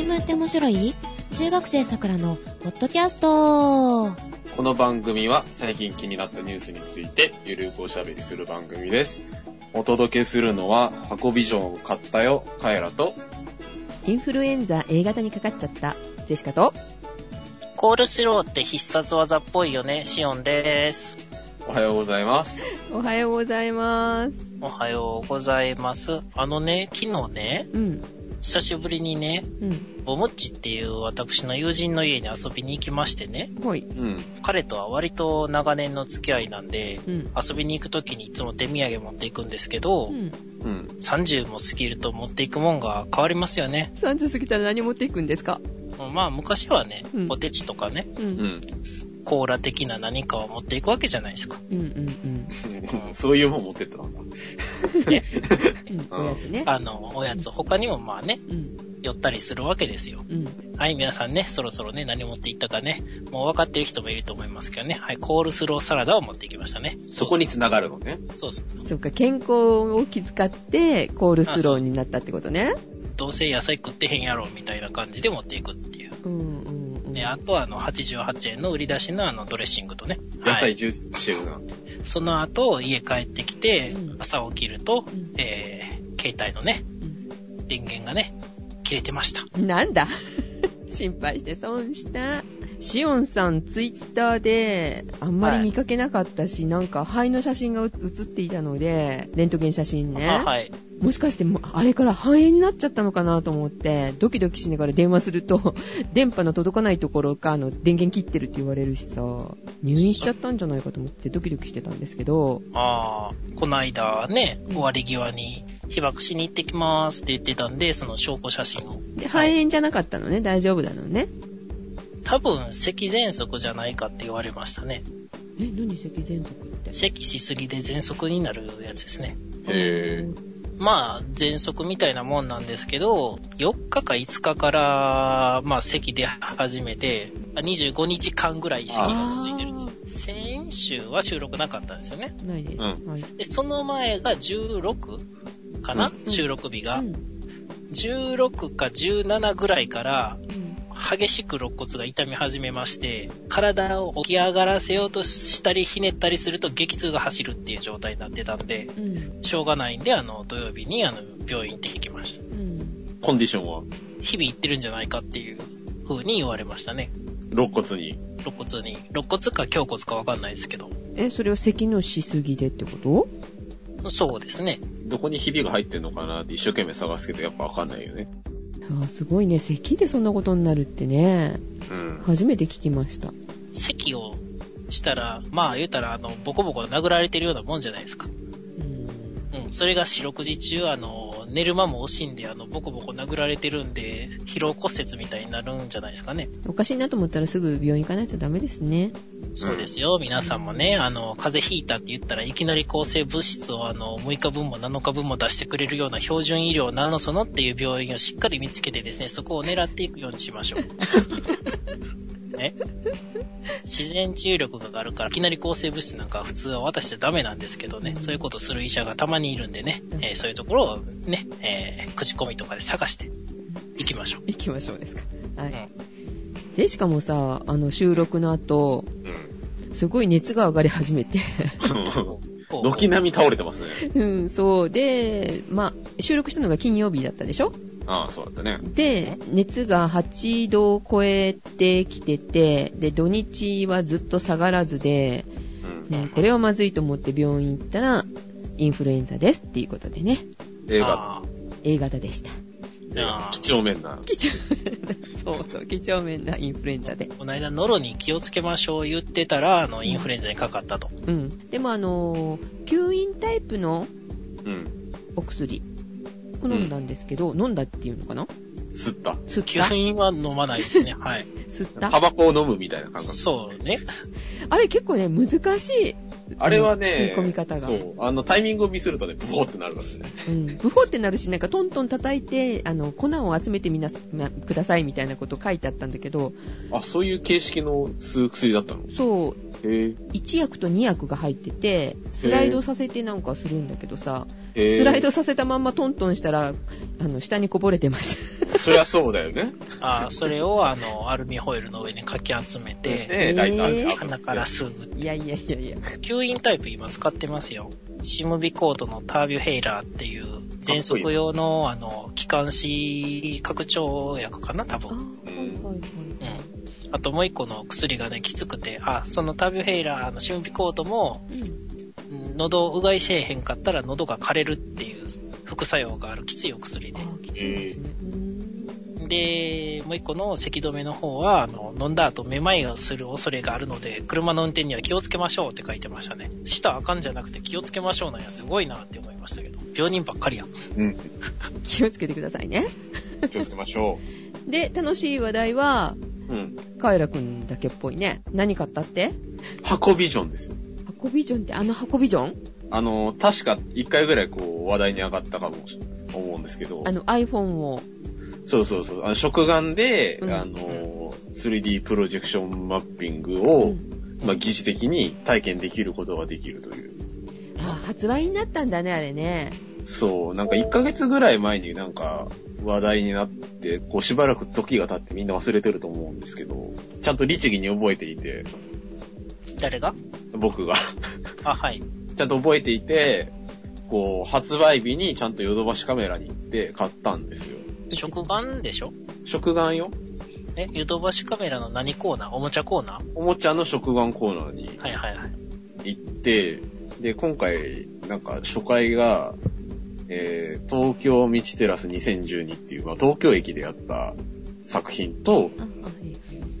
新聞って面白い？中学生さくらのポッドキャストこの番組は最近気になったニュースについてゆるくおしゃべりする番組です。お届けするのは、箱ビジョンを買ったよ、カエラと、インフルエンザ A 型にかかっちゃったジェシカとコールスローって必殺技っぽいよね、シオンです。おはようございます。おはようございます。おはようございます。あのね、昨日ね、うん、久しぶりにね、うん、ボムッチっていう私の友人の家に遊びに行きましてね、ほい。うん。彼とは割と長年の付き合いなんで、うん、遊びに行くときにいつも手土産持っていくんですけど、うん。うん。30も過ぎると持っていくもんが変わりますよね。30過ぎたら何持っていくんですか？まあ昔はねうん、ポテチとかね、う、うんん。コーラ的な何かを持っていくわけじゃないですか。うん、うん、そういうもん持ってったんだ。ね、うん。おやつね。あの、おやつ、他にもまあね、うん、寄ったりするわけですよ。うん。はい、皆さんね、そろそろね、何持っていったかね、もう分かってる人もいると思いますけどね、はい、コールスローサラダを持ってきましたね。そこに繋がるのね。そうそう。そっか、健康を気遣ってコールスローになったってことね。どうせ野菜食ってへんやろ、みたいな感じで持っていくっていう。うん、うん、うん。で、あとはあの、88円の売り出しのあの、ドレッシングとね。野菜はい。ジュースしてるな。その後、家帰ってきてうん、朝起きるとうん、えー、携帯のね、電源がね、切れてました。なんだ？心配して損した。シオンさん、ツイッターで、あんまり見かけなかったし、なんか肺の写真が写っていたので、レントゲン写真ね。あはい。もしかして、もうあれから肺炎になっちゃったのかなと思って、ドキドキしながら電話すると、電波の届かないところか、あの、電源切ってるって言われるしさ、入院しちゃったんじゃないかと思ってドキドキしてたんですけど、あー、この間ね、終わり際に、被爆しに行ってきまーすって言ってたんで、その証拠写真を。で肺炎じゃなかったのね、大丈夫なのね。多分、咳喘息じゃないかって言われましたね。え、何咳喘息って？咳しすぎで喘息になるやつですね。へまあ、喘息みたいなもんなんですけど、4日か5日から、まあ、咳出始めて、25日間ぐらい咳が続いてるんですよ。先週は収録なかったんですよね。ないです。で、その前が16かな、うん収録日が。うん16か17ぐらいから、うん激しく肋骨が痛み始めまして、体を起き上がらせようとしたりひねったりすると激痛が走るっていう状態になってたんで、うんしょうがないんで、あの、土曜日にあの、病院行ってきました。うんコンディションは？日々行ってるんじゃないかっていう風に言われましたね。肋骨に？肋骨に。肋骨か胸骨かわかんないですけど。え、それは咳のしすぎでってこと？そうですね。どこにひびが入ってんのかなって一生懸命探すけどやっぱわかんないよね。あーすごいね。咳でそんなことになるってね。うん。初めて聞きました。咳をしたら、まあ言うたら、あの、ボコボコ殴られてるようなもんじゃないですか。うんうん。それが四六時中、あの、寝る間も惜しんで、あの、ボコボコ殴られてるんで、疲労骨折みたいになるんじゃないですかね。おかしいなと思ったらすぐ病院行かないとダメですね。そうですよ。皆さんもね、あの、風邪ひいたって言ったらいきなり抗生物質をあの、6日分も7日分も出してくれるような標準医療ナノソノっていう病院をしっかり見つけてですね、そこを狙っていくようにしましょう。ね。自然治癒力があるから、いきなり抗生物質なんか普通は渡しちゃダメなんですけどね、そういうことする医者がたまにいるんでね、えーそういうところをね、えー口コミとかで探していきましょう。行きましょうですか。はい。うんで、しかもさ、あの、収録の後、うん。すごい熱が上がり始めて。軒並み倒れてますね。うん、そう。で、まあ、収録したのが金曜日だったでしょ？ああ、そうだったね。で、熱が8度を超えてきてて、で、土日はずっと下がらずで、うん。うん、これはまずいと思って病院行ったら、インフルエンザですっていうことでね、映画。あ A 型でした。几帳面な。几帳面な、そうそう、几帳面なインフルエンザで。この間、ノロに気をつけましょう言ってたら、あの、インフルエンザにかかったと。うん。でもあのー吸引タイプのうん。お薬を飲んだんですけど、飲んだっていうのかな？吸った。吸った？吸引は飲まないですね。はい。吸った？タバコを飲むみたいな感覚。そうね。あれ結構ね、難しい。あれは吸いね、込み方が。そう。あの、タイミングをミスるとね、ブホってなるからね。うん。ブホってなるし、なんかトントン叩いて、あの、粉を集めてみなさ、なくださいみたいなこと書いてあったんだけど、あ、そういう形式の吸う薬だったの？そう、1薬と2薬が入ってて、スライドさせてなんかするんだけどさ、スライドさせたまんまトントンしたら、あの、下にこぼれてました。そりゃそうだよね。あーそれをあの、アルミホイルの上にかき集めて、えー鼻から吸う。いやいやいやいや。吸引タイプ今使ってますよ。シムビコードのタービュヘイラーっていう、喘息用の、あの、気管支拡張薬かな多あ、は分。いはいはい。うん。あともう一個の薬がね、きつくて、あ、そのタービュヘイラーのシムビコードも、うん。うん喉うがいせえへんかったら喉が枯れるっていう副作用があるきついお薬ででもう一個の咳止めの方は、あの、飲んだ後めまいがする恐れがあるので、車の運転には気をつけましょうって書いてましたね。したらあかんじゃなくて気をつけましょうなんやすごいなって思いましたけど。病人ばっかりやん。うん。気をつけてくださいね。気をつけましょで、楽しい話題は、う。うん。カエラくんだけっぽいね。何買ったって？箱ビジョンですよ。箱ビジョンってあの箱ビジョン？あの、確か一回ぐらいこう話題に上がったかもしれない思うんですけどあ、の iPhone を。そうそうそう、あの食眼で、うんあの、3D プロジェクションマッピングうを、んまあ、疑似的に体験できることができるという。あ、発売になったんだね、あれね。そう、なんか1ヶ月ぐらい前になんか話題になって、こうしばらく時が経ってみんな忘れてると思うんですけど、ちゃんと律儀に覚えていて、誰が？僕が あ、はい。ちゃんと覚えていて、こう、発売日にちゃんとヨドバシカメラに行って買ったんですよ。食玩でしょ？食玩よえ、ヨドバシカメラの何コーナー？おもちゃコーナー？おもちゃの食玩コーナーにはいはいはい。行って、で、今回、なんか初回が、えー、東京ミチテラス2012っていう、まあ、東京駅でやった作品と。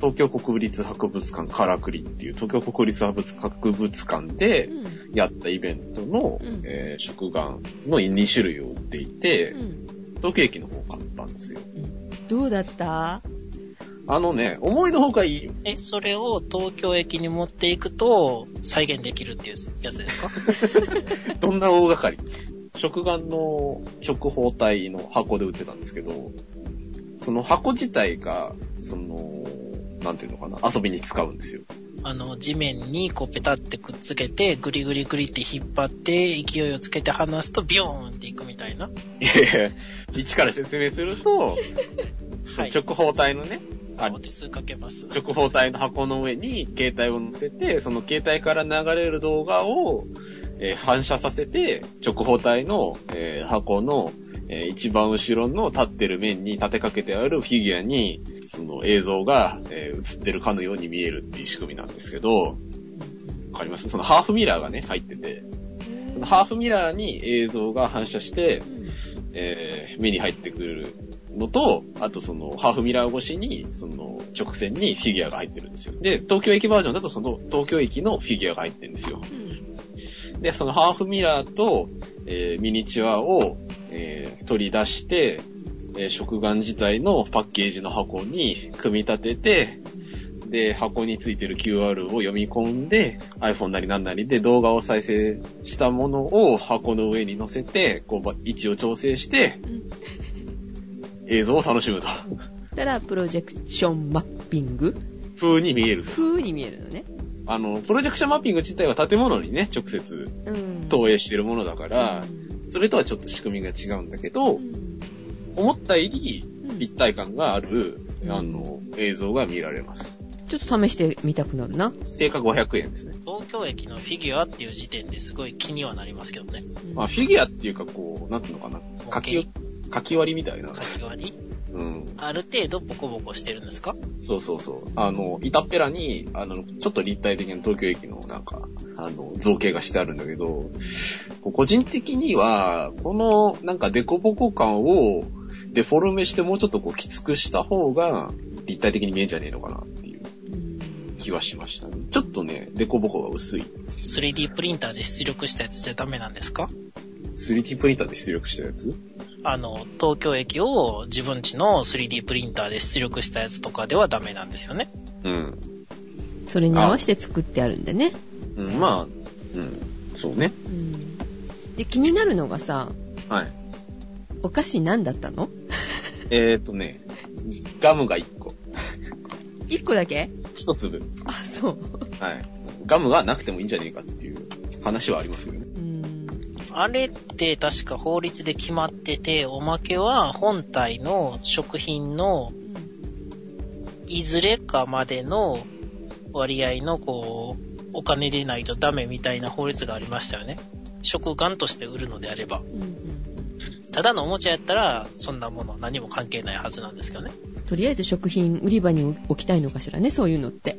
東京国立博物館カラクリっていう、東京国立博物館でうん。やったイベントの、うんえー食玩の2種類を売っていて、うん。東京駅の方を買ったんですよ。どうだった？あのね、思いのほかいいよ。え、それを東京駅に持っていくと再現できるっていうやつですか？どんな大掛かり？食玩の直方体の箱で売ってたんですけど、その箱自体が、その、なんていうのかな、遊びに使うんですよ。あの、地面にこうペタってくっつけて、グリグリグリって引っ張って、勢いをつけて離すとビョーンっていくみたいな。いやいや、一から説明すると、はい。直方体のね、あお手数かけます。直方体の箱の上に携帯を乗せて、その携帯から流れる動画を、えー反射させて、直方体の、えー箱の、えー一番後ろの立ってる面に立てかけてあるフィギュアに、その映像が、えー映ってるかのように見えるっていう仕組みなんですけど、わかります？そのハーフミラーがね、入ってて、そのハーフミラーに映像が反射して、えー目に入ってくるのと、あとその、ハーフミラー越しに、その、直線にフィギュアが入ってるんですよ。で、東京駅バージョンだとその、東京駅のフィギュアが入ってるんですよ。で、そのハーフミラーと、えーミニチュアを、えー取り出して、えー食玩自体のパッケージの箱に組み立てて、で、箱についてる QR を読み込んで、iPhone なりなんなりで動画を再生したものを箱の上に載せて、こうば、位置を調整して、映像を楽しむと。たら、プロジェクションマッピング？風に見える。風に見えるのね。あの、プロジェクションマッピング自体は建物にね、直接うん。投影してるものだから、それとはちょっと仕組みが違うんだけど、思ったより立体感がある、うんあの、映像が見られます。ちょっと試してみたくなるな。定価500円ですね。東京駅のフィギュアっていう時点ですごい気にはなりますけどね。まあ、フィギュアっていうかこう、なんていうのかな。書き、書き割りみたいな。書き割り？うん。ある程度ボコボコしてるんですか？そうそうそう。あの、板っぺらに、あの、ちょっと立体的な東京駅のなんか、あの、造形がしてあるんだけど、個人的には、このなんかデコボコ感をデフォルメしてもうちょっとこうきつくした方が立体的に見えんじゃねえのかなっていう気はしましたね。ちょっとね、デコボコが薄い。3D プリンターで出力したやつじゃダメなんですか？3D プリンターで出力したやつ？あの、東京駅を自分家の 3D プリンターで出力したやつとかではダメなんですよね。うん。それに合わせて作ってあるんでね。うん、まあ、うん。そうね。うん。で、気になるのがさ、はい。お菓子何だったの？えーっとね、ガムが1個。?1 個だけ？1粒。あ、そう。はい。ガムがなくてもいいんじゃねえかっていう話はありますよね。うん。あれって確か法律で決まってて、おまけは本体の食品のいずれかまでの割合のこう、お金でないとダメみたいな法律がありましたよね。食玩として売るのであれば。うんうんただのおもちゃやったら、そんなもの何も関係ないはずなんですけどね。とりあえず食品売り場に置きたいのかしらね、そういうのって。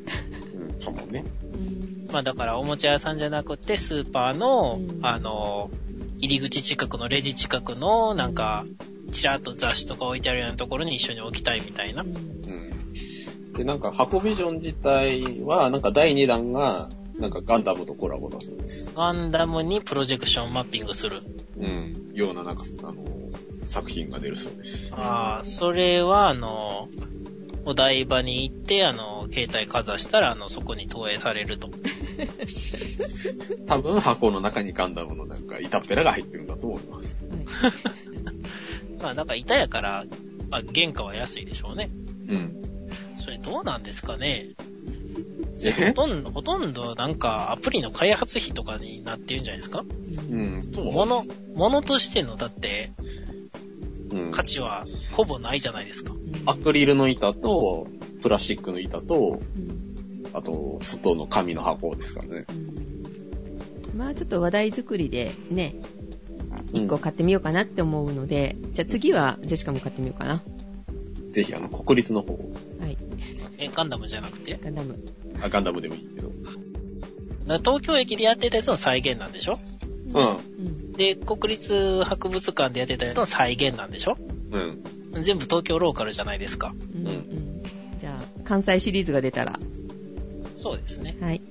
うん、かもね。まあだからおもちゃ屋さんじゃなくて、スーパーの、うんあの、入り口近くのレジ近くの、なんか、ちらっと雑誌とか置いてあるようなところに一緒に置きたいみたいな。うん。で、なんか、箱ビジョン自体は、なんか第2弾が、なんかガンダムとコラボだそうです。ガンダムにプロジェクションマッピングする。うん。ような、なんか、あの、作品が出るそうです。ああ、それは、あの、お台場に行って、あの、携帯かざしたら、あの、そこに投影されると。多分、箱の中にガンダムのなんか、板っぺらが入ってるんだと思います。まあ、なんか板やから、まあ、原価は安いでしょうね。うん。それどうなんですかねえ？ほとんど、ほとんどなんかアプリの開発費とかになってるんじゃないですか？うん。もの、ものとしての、だって、うん。価値はほぼないじゃないですか。アクリルの板と、プラスチックの板と、うんあと、外の紙の箱ですからね。うんまあちょっと話題作りでね、1個買ってみようかなって思うので、じゃあ次はジェシカも買ってみようかな。ぜひ、あの、国立の方、はい。え、ガンダムじゃなくて？ガンダム。あ、ガンダムでもいいけど。東京駅でやってたやつの再現なんでしょ？うん。うん。で、国立博物館でやってたやつの再現なんでしょ？うん。全部東京ローカルじゃないですか。うん。うん。じゃあ、関西シリーズが出たら、そうですね。はい。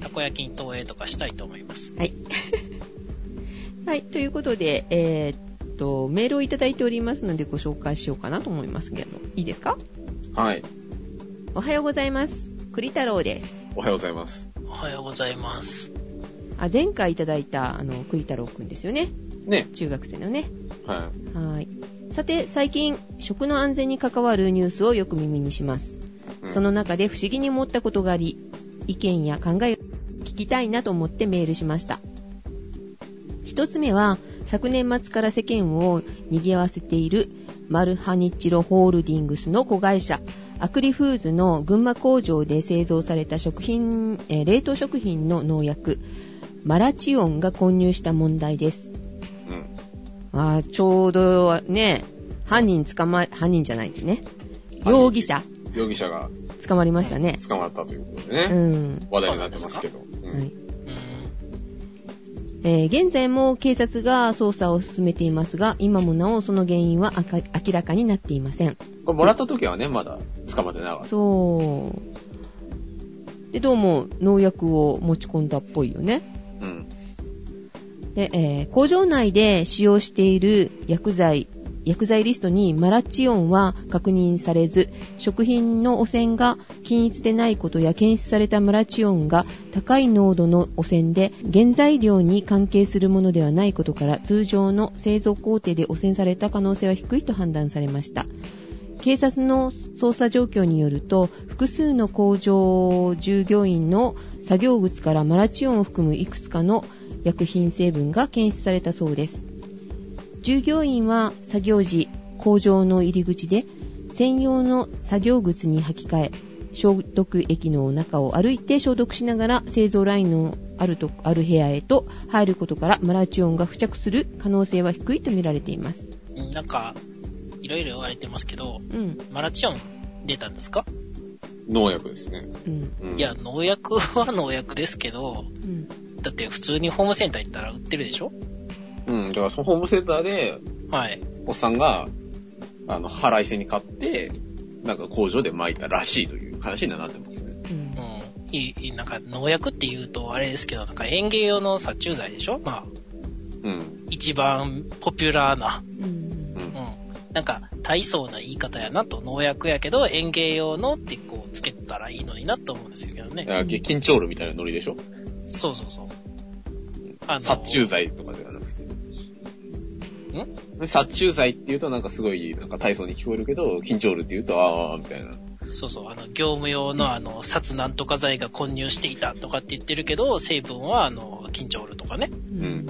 たこ焼きに投影とかしたいと思います。はい。はい。ということで、えーっと、メールをいただいておりますのでご紹介しようかなと思いますけど、いいですか？はい。おはようございます。栗太郎です。おはようございます。おはようございます。あ、前回いただいた、あの、栗太郎くんですよね。ね。中学生のね。ははい。さて、最近、食の安全に関わるニュースをよく耳にします。い。その中で不思議に思ったことがあり、意見や考えを聞きたいなと思ってメールしました。一つ目は、昨年末から世間を賑わせているマルハニチロホールディングスの子会社、アクリフーズの群馬工場で製造された食品、えー冷凍食品の農薬、マラチオンが混入した問題です。うん。あーちょうどね、犯人捕ま、犯人じゃないんでね。人容疑者容疑者が捕まりましたね。捕まったということでうね。ん。話題になってますけど。うんはい。うん。えー現在も警察が捜査を進めていますが、今もなおその原因は明らかになっていません。これもらった時はね、まだ捕まってなかった。そう。で、どうも農薬を持ち込んだっぽいよね。うん。で、えー工場内で使用している薬剤、薬剤リストにマラチオンは確認されず、食品の汚染が均一でないことや検出されたマラチオンが高い濃度の汚染で原材料に関係するものではないことから通常の製造工程で汚染された可能性は低いと判断されました。警察の捜査状況によると、複数の工場従業員の作業靴からマラチオンを含むいくつかの薬品成分が検出されたそうです。従業員は作業時、工場の入り口で専用の作業靴に履き替え、消毒液の中を歩いて消毒しながら製造ラインのあるとある部屋へと入ることからマラチオンが付着する可能性は低いと見られています。うんなんか、いろいろ言われてますけど、うん、マラチオン出たんですか、農薬ですね。うん、うん。いや、、農薬は農薬ですけど、うん。だって普通にホームセンター行ったら売ってるでしょ？うん。だからそのホームセンターで、はい。おっさんが、あの、払い線に買って、なんか工場で巻いたらしいという話にはなってますね。うんうん。いい、なんか農薬って言うとあれですけど、なんか園芸用の殺虫剤でしょ？まあ、うん。一番ポピュラーな。うんうんうん。なんか、大層な言い方やなと、農薬やけど園芸用のってこうつけたらいいのになと思うんですけどね。あ緊張ルみたいなノリでしょ？そうそうそう。あの殺虫剤とかではなくて。ん？殺虫剤って言うとなんかすごい、なんか大層に聞こえるけど、緊張ルって言うと、ああ、みたいな。そうそう、あの、業務用のあの、殺なんとか剤が混入していたとかって言ってるけど、成分はあの、緊張ルとかね。うんうんうん。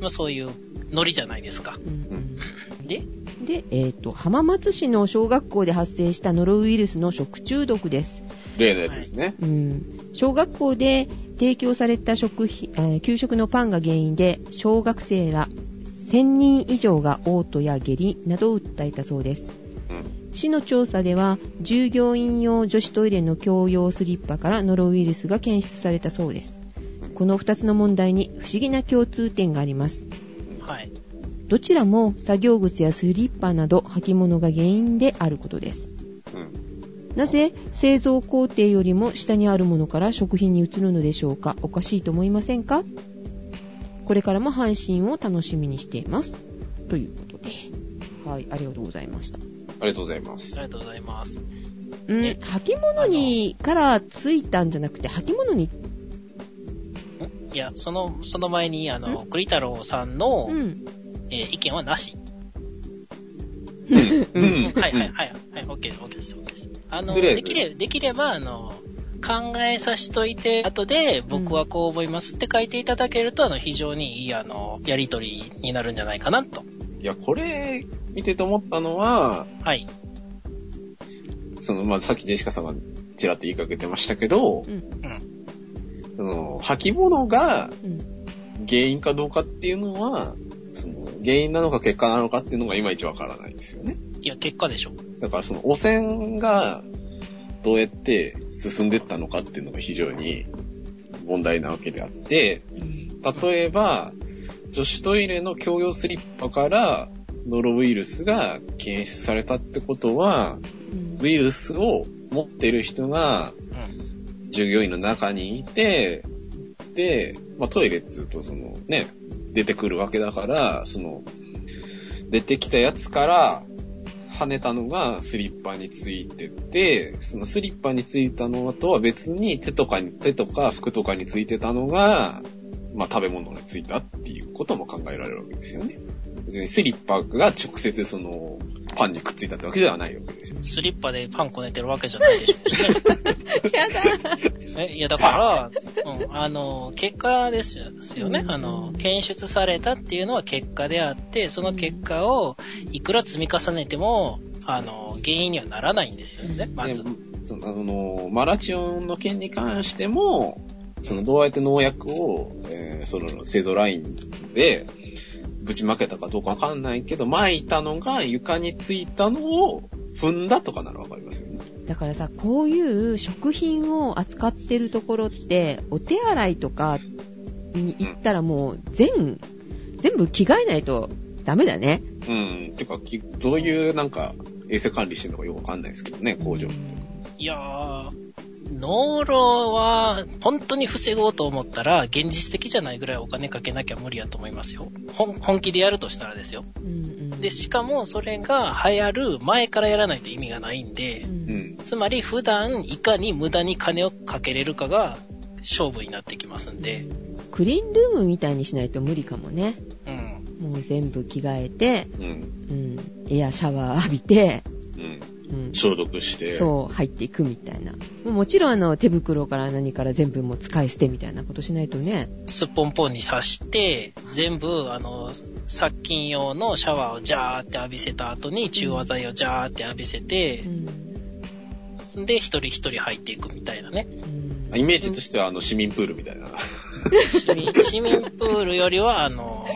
まあそういうノリじゃないですか。うんで、で、えっ、と、浜松市の小学校で発生したノロウイルスの食中毒です。例のやつですね。うん、小学校で提供された食品、えー給食のパンが原因で、小学生ら1000人以上が嘔吐や下痢などを訴えたそうです。うん。市の調査では、従業員用女子トイレの共用スリッパからノロウイルスが検出されたそうです。この2つの問題に不思議な共通点があります。はい。どちらも作業靴やスリッパなど履物が原因であることです。うん。なぜ製造工程よりも下にあるものから食品に移るのでしょうか？おかしいと思いませんか？これからも配信を楽しみにしています。ということで。はい、ありがとうございました。ありがとうございますあ。りがとうございます。うん、え履物にからついたんじゃなくて、履物に、んいや、その、その前に、あの、栗太郎さんの、うん。えー意見はなし。はいはいはい。はい、OK です、OK です、OK です。あの、できれば、できれば、あの、考えさしといて、後で、僕はこう思いますって書いていただけると、あの、非常にいい、あの、やりとりになるんじゃないかなと。いや、これ、見てて思ったのは、はい。その、まあ、さっきジェシカさんがちらっと言いかけてましたけど、うん。その、履物がうん。原因かどうかっていうのは、原因なのか結果なのかっていうのがいまいちわからないんですよね。いや、結果でしょ。だからその汚染がどうやって進んでったのかっていうのが非常に問題なわけであって、例えば、女子トイレの共用スリッパからノロウイルスが検出されたってことは、うんウイルスを持ってる人がうん。従業員の中にいて、で、まあトイレって言うとそのね、出てくるわけだから、その、出てきたやつから跳ねたのがスリッパについてて、そのスリッパについたのとは別に手とかに、手とか服とかについてたのが、まあ食べ物についたっていうことも考えられるわけですよね。別にスリッパが直接そのパンにくっついたってわけではないわけですよ。スリッパでパンこねてるわけじゃないでしょうしね。やだ。えいや、だから、うん、あの、結果ですよね。うんあの、検出されたっていうのは結果であって、その結果をいくら積み重ねても、あの、原因にはならないんですよね、まずで。そのあの、マラチオンの件に関しても、そのどうやって農薬を、えーその製造ラインでぶちまけたかどうかわかんないけど、撒いたのが床についたのを踏んだとかならわかりますよね。だからさ、こういう食品を扱ってるところって、お手洗いとかに行ったらもう全、全部着替えないとダメだね。うん。てか、きどういうなんか衛生管理してるのかよくわかんないですけどね、工場。いやー、農路は本当に防ごうと思ったら、現実的じゃないぐらいお金かけなきゃ無理やと思いますよ。本本気でやるとしたらですよ。うんうんで、しかもそれが流行る前からやらないと意味がないんでう、うんん。つまり普段いかに無駄に金をかけれるかが勝負になってきますんで、クリーンルームみたいにしないと無理かもね。うん。もう全部着替えて、うん。うん、エアシャワー浴びて、うん。うん、消毒して。そう、入っていくみたいな。もちろんあの、手袋から何から全部もう使い捨てみたいなことしないとね。すっぽんぽんに刺して、全部、あの、殺菌用のシャワーをジャーって浴びせた後に中和剤をジャーって浴びせてう、んで一人一人入っていくみたいなね。うんイメージとしてはあの市民プールみたいな。市民市民プールよりは、あの、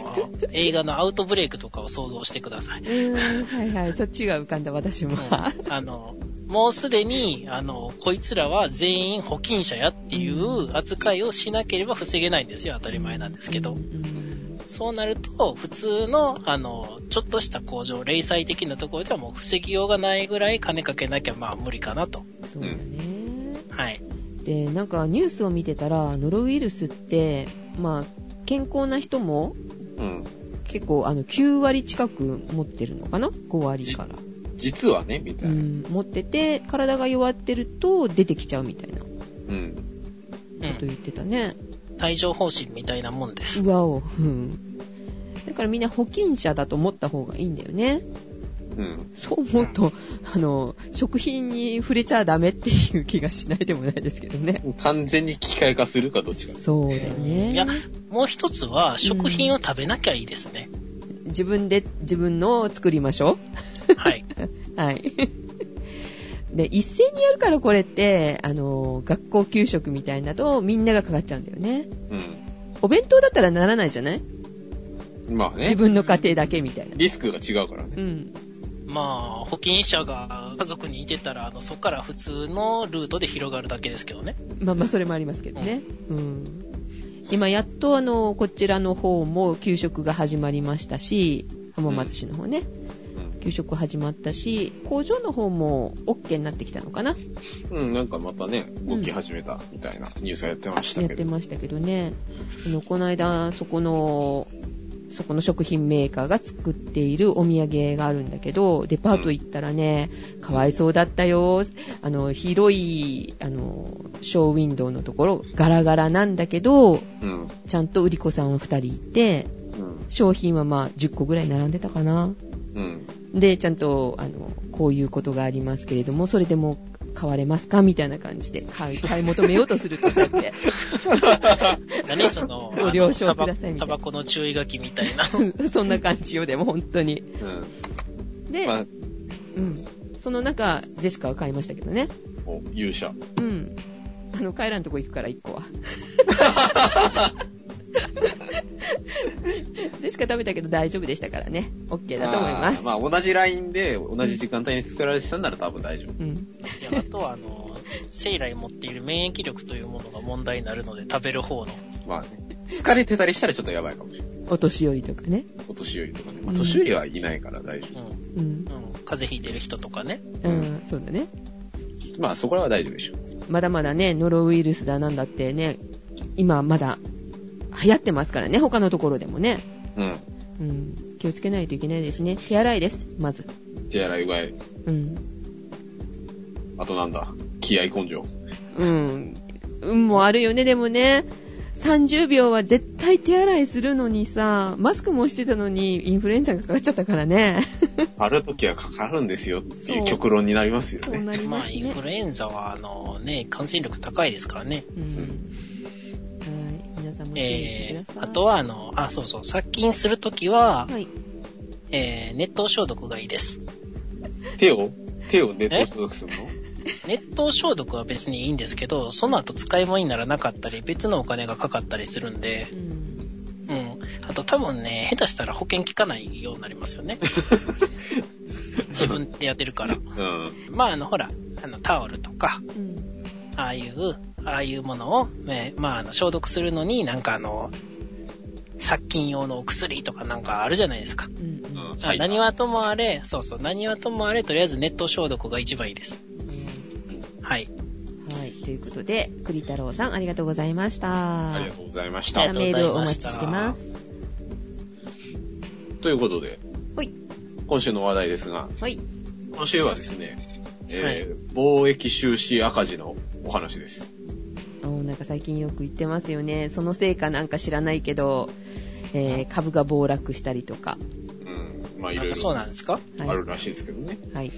映画のアウトブレイクとかを想像してください。はいはい、そっちが浮かんだ私も。うんあの、もうすでに、あの、こいつらは全員保菌者やっていう扱いをしなければ防げないんですよ。当たり前なんですけど。うんそうなると、普通の、あの、ちょっとした工場、零細的なところではもう防ぎようがないぐらい金かけなきゃまあ無理かなと。そうだね。はい。で、なんかニュースを見てたら、ノロウイルスって、まあ、健康な人もうん。結構あの9割近く持ってるのかな ?5 割から。実はね、みたいな。うん、持ってて、体が弱ってると出てきちゃうみたいなこうん。うん。と言ってたね。帯状疱疹みたいなもんです。うわお。うん。だからみんな保菌者だと思った方がいいんだよね。うん。そう思うと、あの、食品に触れちゃダメっていう気がしないでもないですけどね。完全に機械化するかどっちか。そうだよね。いや、もう一つは、食品を食べなきゃいいですね。自分で自分のを作りましょはい。う。はい。で、一斉にやるからこれって、あの、学校給食みたいなとみんながかかっちゃうんだよね。うお弁当だったらならないじゃない？ん。まあね。自分の家庭だけみたいな。リスクが違うからね。うん。まあ、保険者が家族にいてたら、あの、そこから普通のルートで広がるだけですけどね。まあまあ、それもありますけどね。うん。今、やっとあの、こちらの方も給食が始まりましたし、浜松市の方ね、うん。給食始まったし、工場の方も OK になってきたのかなうん、なんかまたね、動き始めたみたいなニュースがやってましたやっけど。てましたけどね。あの、この間、そこの、そこの食品メーカーが作っているお土産があるんだけど、デパート行ったらね、かわいそうだったよ。あの、広い、あの、ショーウィンドウのところ、ガラガラなんだけど、うん。ちゃんと売り子さんは2人いて、うん。商品はまあ10個ぐらい並んでたかな。うん。で、ちゃんと、あの、こういうことがありますけれども、それでも買われますか？みたいな感じで買い、買い求めようとすると、そうやって、何その、ご了承くださいみたいなタバコの注意書きみたいな。そんな感じよ、でも本当に。うん。で、まあ、うん。その中、ジェシカは買いましたけどね。お勇者。うん。あの、帰らんとこ行くから、1個は。ジェシカ食べたけど大丈夫でしたからね。OK だと思います。あーまあ、同じラインで同じ時間帯に作られてたんなら多分大丈夫。うん。いやあとは、あの、生来持っている免疫力というものが問題になるので、食べる方の。まあね。疲れてたりしたらちょっとやばいかもしれない。お年寄りとかね。お年寄りとかね。まあ、うん年寄りはいないから大丈うん。うん。うん。風邪ひいてる人とかね。うん、そうだね。夫。まあ、そこらは大丈夫でしょう。まだまだね、ノロウイルスだなんだってね、今まだ流行ってますからね、他のところでもね。うん。うん。気をつけないといけないですね。手洗いです、まず。手洗いうがい。うん。あとなんだ？気合根性。うん。運もあるよね、でもね。30秒は絶対手洗いするのにさ、マスクもしてたのにインフルエンザがかかっちゃったからね。ある時はかかるんですよっていそうう極論になりますよね。そうなりまあ、ますねインフ。ルエンザは、あのね、感染力高いですからね。うん。さんも注意してえー、ください。あとは、あの、あ、そうそう、殺菌するときは、はい。えー、熱湯消毒がいいです。手を手を熱湯消毒するの？熱湯消毒は別にいいんですけど、その後使い物にならなかったり、別のお金がかかったりするんでう、ん。うん。あと多分ね、下手したら保険効かないようになりますよね。自分でやってるから。うん。まあ、あの、ほら、あの、タオルとか、うん。ああいう、ああいうものを、ね、まあ、あの、消毒するのになんかあの、殺菌用のお薬とかなんかあるじゃないですか。うん。うん。あ何はともあれ、そうそう、何はともあれ、とりあえず熱湯消毒が一番いいです。はい。はい。ということで、栗太郎さん、ありがとうございました。ありがとうございました。メールをお待ちましてます。ということで、はい。今週の話題ですが、はい。今週はですね、えー貿易収支赤字のお話です。おなんか最近よく言ってますよね。そのせいかなんか知らないけど、えー株が暴落したりとか。うん。まあいろいろそうなんですか？はい。あるらしいですけどね。はい。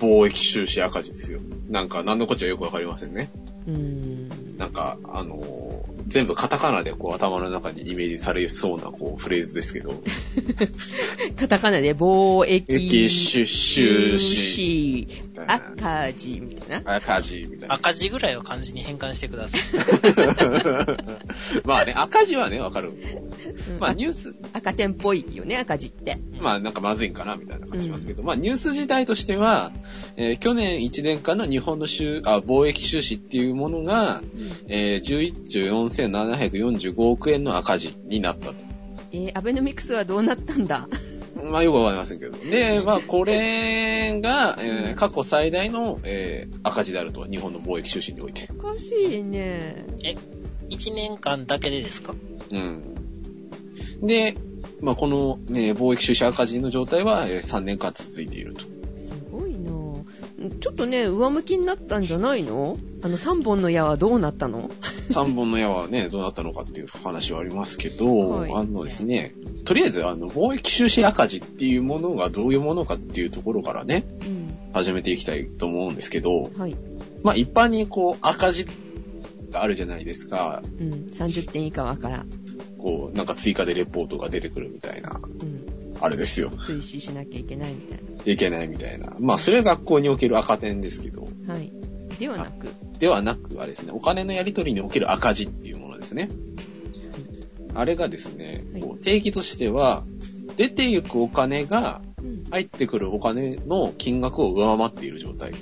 貿易収支赤字ですよ。なんか何のこっちゃよくわかりませんね。うーん。なんか、あのー全部カタカナでこう頭の中にイメージされそうなこうフレーズですけど、カタカナで貿易 駅赤字みたいな？赤字みたいな。赤字ぐらいは漢字に変換してください。まあね、赤字はね、わかる。まあニュース、赤点っぽいよね、赤字って。まあなんかまずいんかなみたいな感じしますけど、まあニュース自体としては、えー去年1年間の日本の収あ貿易収支っていうものが、えー11兆4745億円の赤字になったと。えーアベノミクスはどうなったんだ？まあよくわかりませんけど。で、まあこれが、えー過去最大の、えー赤字であると、日本の貿易収支において。おかしいね。え、1年間だけでですか？うん。で、まあこの、ね、貿易収支赤字の状態は、えー3年間続いていると。すごいなぁちょっとね、上向きになったんじゃないの？あの3本の矢はどうなったの？3本の矢はね、どうなったのかっていう話はありますけど、はいあのですね、とりあえず、あの、貿易収支赤字っていうものがどういうものかっていうところからね、うん。始めていきたいと思うんですけど、はい。まあ一般にこう、赤字があるじゃないですか。うん。30点以下は赤。こう、なんか追加でレポートが出てくるみたいな、うん。あれですよ。追試しなきゃいけないみたいいけないみたいな。まあそれは学校における赤点ですけど、な。はい。ではなく、ではなくはですね、お金のやり取りにおける赤字っていうものですね。あれがですね、はい定義としては、出ていくお金がうん。入ってくるお金の金額を上回っている状態。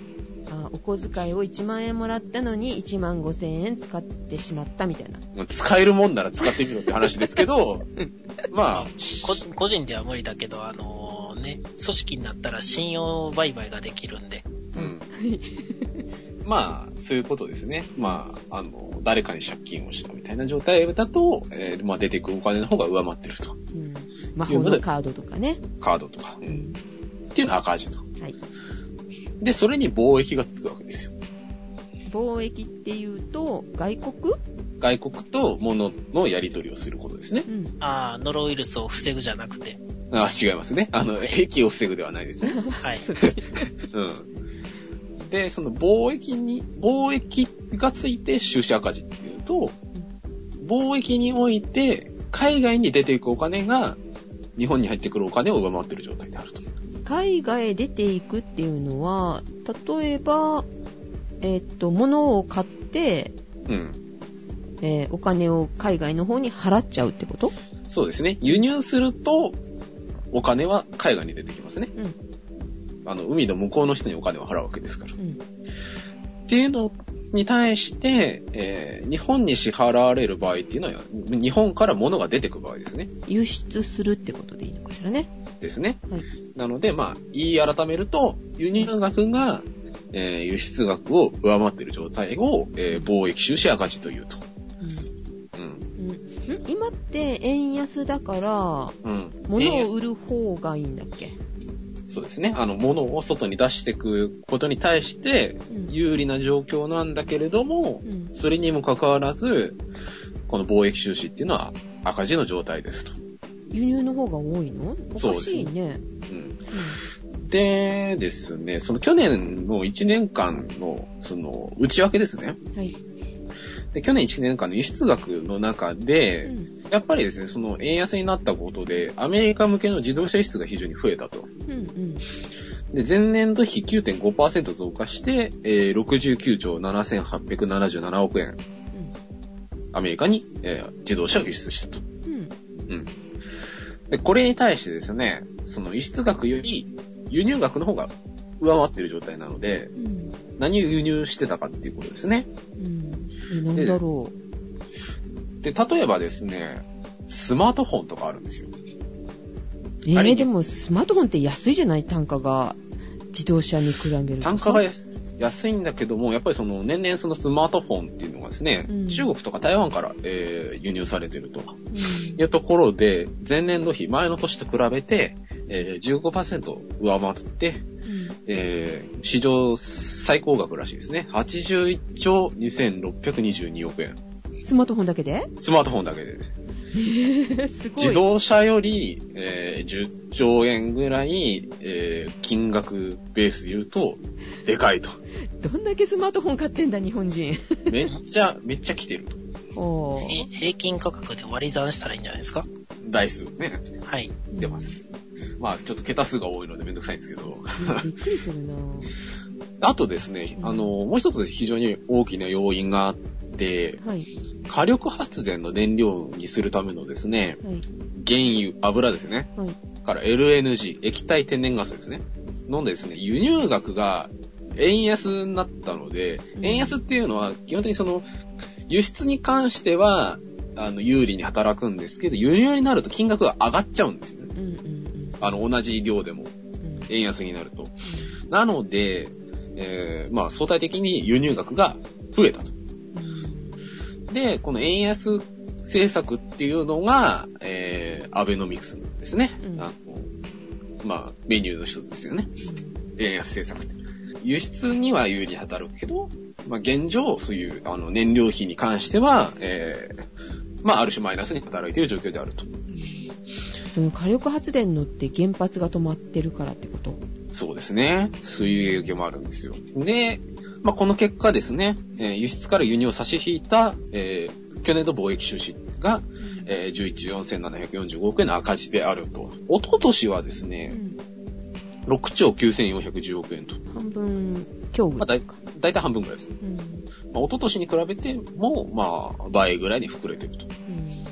あ、お小遣いを1万円もらったのに1万5千円使ってしまったみたいな。使えるもんなら使ってみろって話ですけど、まあ、個人個人では無理だけど、あのね、組織になったら信用売買ができるんで。うん。まあ、そういうことですね。まあ、あの、誰かに借金をしたみたいな状態だと、えーまあ出てくるお金の方が上回ってると。うん。魔法のカードとかね。カードとか。ううんん。っていうのは赤字と。はい。で、それに貿易がつくわけですよ。貿易っていうと、外国？外国と物のやり取りをすることですねう。ん。ああ、ノロウイルスを防ぐじゃなくて。あ違いますね。あの、兵を防ぐではないですね。はい。うん。で、その貿易に、貿易がついて収支赤字っていうと、貿易において、海外に出ていくお金が、日本に入ってくるお金を上回っている状態であると。海外へ出ていくっていうのは、例えば、えっと、物を買って、うん。えーお金を海外の方に払っちゃうってこと？そうですね。輸入すると、お金は海外に出てきますね。うん。あの、海の向こうの人にお金を払うわけですから。うん。っていうのに対して、えー日本に支払われる場合っていうのは、日本から物が出てく場合ですね。輸出するってことでいいのかしらね。ですね。はい。なので、まあ、言い改めると、輸入額が、えー輸出額を上回っている状態を、えー貿易収支赤字というと。今って円安だから、うん。物を売る方がいいんだっけ？そうですね。あの、物を外に出していくことに対して、うん有利な状況なんだけれどもう、ん。それにもかかわらず、この貿易収支っていうのは赤字の状態ですと。輸入の方が多いの？おかそうですしいね。うん。でですね、その去年の1年間の、その、内訳ですね。うん。はい。で、去年1年間の輸出額の中で、うん。やっぱりですね、その円安になったことで、アメリカ向けの自動車輸出が非常に増えたと。うん。うん。で、前年度比9.5%増加して、えー69兆7877億円、アメリカに、えー自動車を輸出したと。うん。うん。で、これに対してですね、その輸出額より輸入額の方が上回っている状態なので、うん。何を輸入してたかっていうことですね。うん。え、なんだろで、例えばですね、スマートフォンとかあるんですよ。う。えー、でもスマートフォンって安いじゃない単価が。自動車に比べるとさ。単価が安安いんだけども、やっぱりその年々そのスマートフォンっていうのがですね、うん中国とか台湾から、えー輸入されてるとうん。いうところで、前年度比、前の年と比べて、えー15%上回って、うんえー市場最高額らしいですね。81兆2622億円。スマートフォンだけで？スマートフォンだけでです。すごい。自動車より、えー10兆円ぐらい、えー金額ベースで言うと、でかいと。どんだけスマートフォン買ってんだ、日本人。めっちゃ、めっちゃ来てると。お平均価格で割り算したらいいんじゃないですか？台数ね、はい。出ます。まあ、ちょっと桁数が多いのでめんどくさいんですけど。うん。びっくりするなあとですね、あの、もう一つ非常に大きな要因があって、はい。火力発電の燃料にするためのですね、はい。原油、油ですね。はい。から LNG、液体天然ガスですね。のですね、輸入額が円安になったので、うん円安っていうのは基本的にその、輸出に関しては、あの、有利に働くんですけど、輸入になると金額が上がっちゃうんですよね。うんうんうん。あの、同じ量でも、うん円安になると。なので、えー、まあ、相対的に輸入額が増えたと。うんで、この円安政策っていうのが、えー、アベノミクスですね。うんあのまあ、メニューの一つですよね。円安政策って。輸出には有利に働くけど、まあ、現状、そういう、あの、燃料費に関しては、えー、まあ、ある種マイナスに働いている状況であると。その火力発電のって原発が止まってるからってこと？そうですね。そういう影響もあるんですよ。で、まあ、この結果ですね、えー輸出から輸入を差し引いた、えー去年の貿易収支が、えー11兆4745億円の赤字であると。一昨年はですね、6兆9410億円と。半分強ぐまあ、だいらいか。だいたい半分くらいですね。うん。まあ、一昨年に比べても、まあ、倍ぐらいに膨れてると。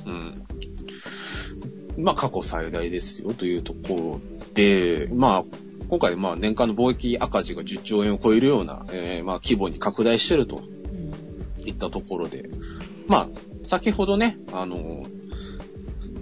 うん。うん。まあ、過去最大ですよというところで、まあ、今回、まあ、年間の貿易赤字が10兆円を超えるような、えーまあ、規模に拡大してるといったところで、まあ、先ほどね、あの、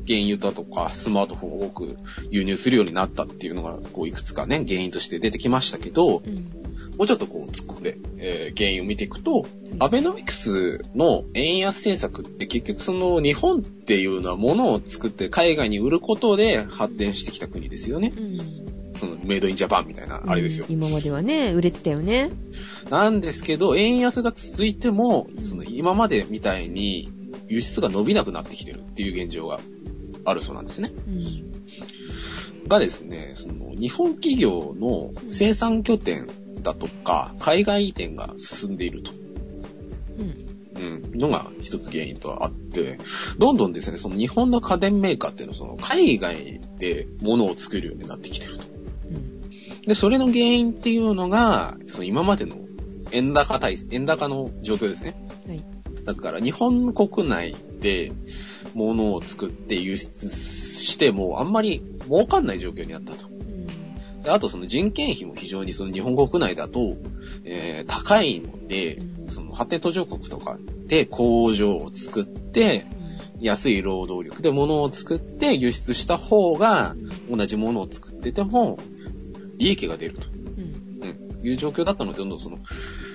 原油だとかスマートフォンを多く輸入するようになったっていうのが、こう、いくつかね、原因として出てきましたけど、うん。もうちょっとこう、突っ込んで、えー原因を見ていくと、アベノミクスの円安政策って結局その日本っていうのは物を作って海外に売ることで発展してきた国ですよね。うん。そのメイドインジャパンみたいな、あれですようん。今まではね、売れてたよね。なんですけど、円安が続いても、その今までみたいに輸出が伸びなくなってきてるっていう現状があるそうなんですね。うん。がですね、その日本企業の生産拠点だとか、海外移転が進んでいると。うん。うん、のが一つ原因とあって、どんどんですね、その日本の家電メーカーっていうのはその海外で物を作るようになってきてると。うん。で、それの原因っていうのが、その今までの円高対、円高の状況ですね。はい。だから日本国内で物を作って輸出してもあんまり儲かんない状況にあったと。うん。であとその人件費も非常にその日本国内だと、えー高いので、うんその発展途上国とかで工場を作って、安い労働力で物を作って輸出した方が、同じものを作ってても、利益が出ると、うん。うん、いう状況だったので、どんどんその、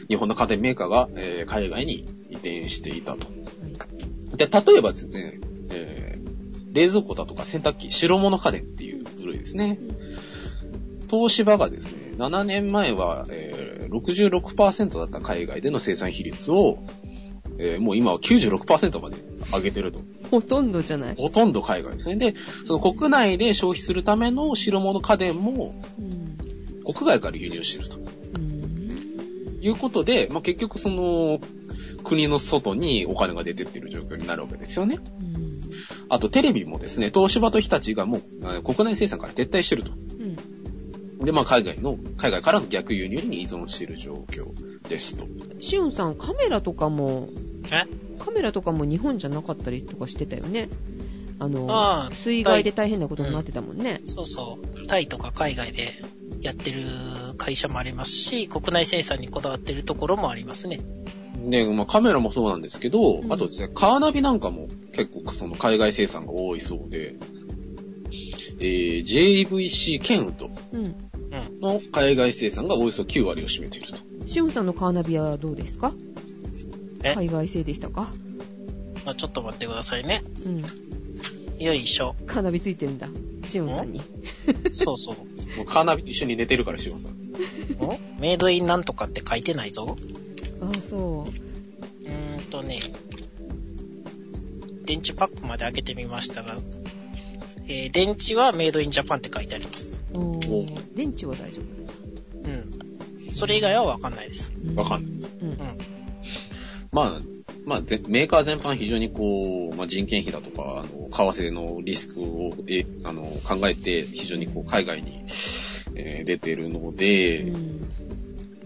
日本の家電メーカーが、えー海外に移転していたと。はい。で、例えばですね、えー冷蔵庫だとか洗濯機、白物家電っていう部類ですね。東芝がですね、7年前は、えー66%だった海外での生産比率を、えーもう今は96%まで上げてると。ほとんどじゃない。ほとんど海外ですね。で、その国内で消費するための白物家電もうん。国外から輸入してるとうん。いうことで、まあ、結局その国の外にお金が出てってる状況になるわけですよね。うん。あとテレビもですね、東芝と日立がもうあ国内生産から撤退してると。うん。で、まあ海外の、海外からの逆輸入に依存している状況ですと。しおんさん、カメラとかも、え？カメラとかも日本じゃなかったりとかしてたよね。あの、ああ水害で大変なことになってたもんね。そうそう。タイとか海外でやってる会社もありますし、国内生産にこだわってるところもありますね。で、まあカメラもそうなんですけど、うんあとですね、カーナビなんかも結構その海外生産が多いそうで、えー、JVC ケンウッドうん。うん。の海外生産がおよそ9割を占めていると。しおんさんのカーナビはどうですか？え？海外製でしたか？まあ、ちょっと待ってくださいね。うん。よいしょ。カーナビついてるんだ。しおんさんに。そうそう。もうカーナビと一緒に寝てるから、シオンさん。お？メイドインなんとかって書いてないぞ。ああ、そう。うーんとね、電池パックまで開けてみましたが、えー電池はメイドインジャパンって書いてあります。お電池は大丈夫。うん。それ以外はわかんないです。うわかんうん。まあ、まあ、ぜメーカー全般非常にこう、まあ、人件費だとか、あの、為替のリスクを、え、あの、考えて、非常にこう、海外に、えー出てるので、うん。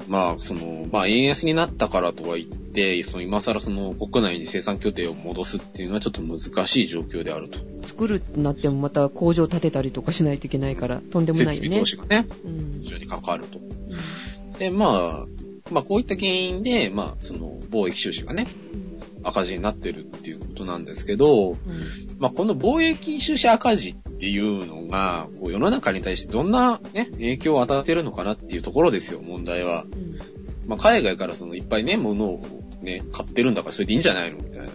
まあ、その、まあ、円安になったからとは言って、その、今更その、国内に生産拠点を戻すっていうのはちょっと難しい状況であると。作るってなってもまた工場建てたりとかしないといけないから、とんでもないよね設備投。資がね、うん非常にかかると。で、まあ、まあ、こういった原因で、まあ、その、貿易収支がね、赤字になってるっていうことなんですけど、うんまあ、この貿易収支赤字っていうのが、こう世の中に対してどんな、ね、影響を与えてるのかなっていうところですよ、問題は。うんまあ、海外からそのいっぱいね、物をね、買ってるんだからそれでいいんじゃないのみたいな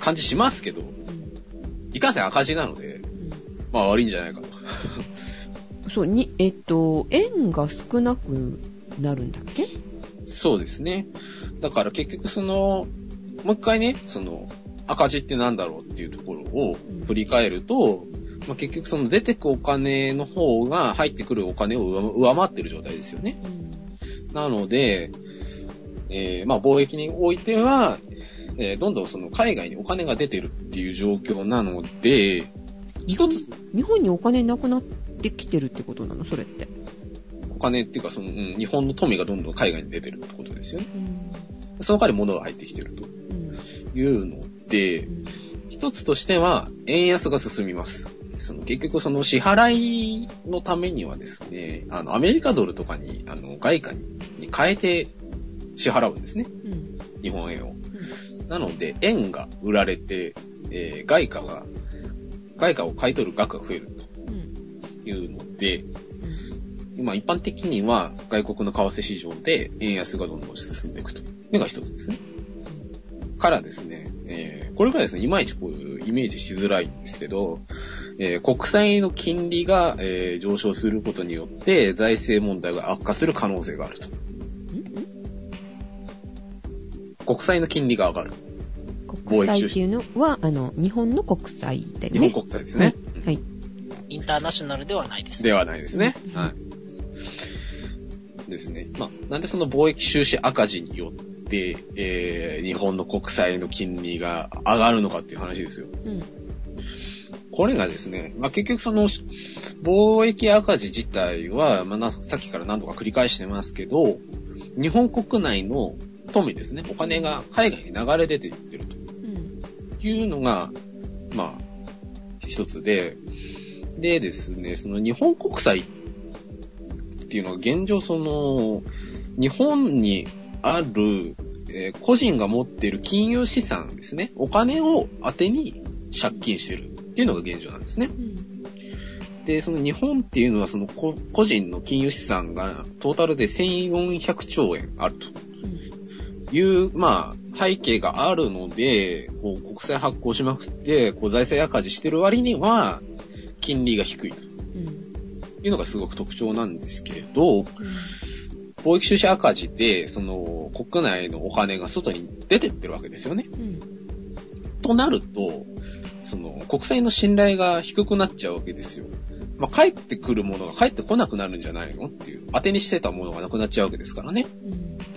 感じしますけど、いかんせん赤字なので、まあ悪いんじゃないかと。うんそう、に、えっと、円が少なくなるんだっけ？そうですね。だから結局その、もう一回ね、その、赤字ってなんだろうっていうところを振り返ると、まあ、結局その出てくお金の方が入ってくるお金を上上回ってる状態ですよね。なので、えーまあ貿易においては、えーどんどんその海外にお金が出てるっていう状況なので、一つ日本にお金なくなってきてるってことなの？それって。お金っていうかその、うん日本の富がどんどん海外に出てるってことですよね。その代わり物が入ってきてるというので、一つとしては、円安が進みます。その結局その支払いのためにはですね、あの、アメリカドルとかに、あの、外貨にに変えて支払うんですね。うん。日本円を。なので、円が売られて、えー外貨が、外貨を買い取る額が増えるうん。というので、今一般的には外国の為替市場で円安がどんどん進んでいくというのが一つですね。からですね、えーこれがですね、いまいちこういうイメージしづらいんですけど、えー国債の金利が、えー上昇することによって財政問題が悪化する可能性があると。国債の金利が上がる。国債っていうのは、あの、日本の国債だよ日ね。本国債ですね。うんはい。インターナショナルではないですね。ではないですね。うんはい。ですね。まあ、なんでその貿易収支赤字によって、えー、日本の国債の金利が上がるのかっていう話ですよ。うん。これがですね、まあ、結局その、貿易赤字自体は、まあな、さっきから何度か繰り返してますけど、日本国内の富ですね、お金が海外に流れ出ていってるとうん。いうのが、まあ、一つで、でですね、その日本国債っていうのは現状その、日本にある、えー個人が持っている金融資産ですね、お金を当てに借金してるっていうのが現状なんですね。うん。で、その日本っていうのはそのこ個人の金融資産がトータルで1400兆円あるという、まあ、背景があるので、こう国債発行しまくって、こう財政赤字してる割には、金利が低いとうん。いうのがすごく特徴なんですけれど、貿易収支赤字で、その国内のお金が外に出てってるわけですよね。うん。となると、その国債の信頼が低くなっちゃうわけですよ。まあ、帰ってくるものが帰ってこなくなるんじゃないの？っていう、当てにしてたものがなくなっちゃうわけですからね。うん。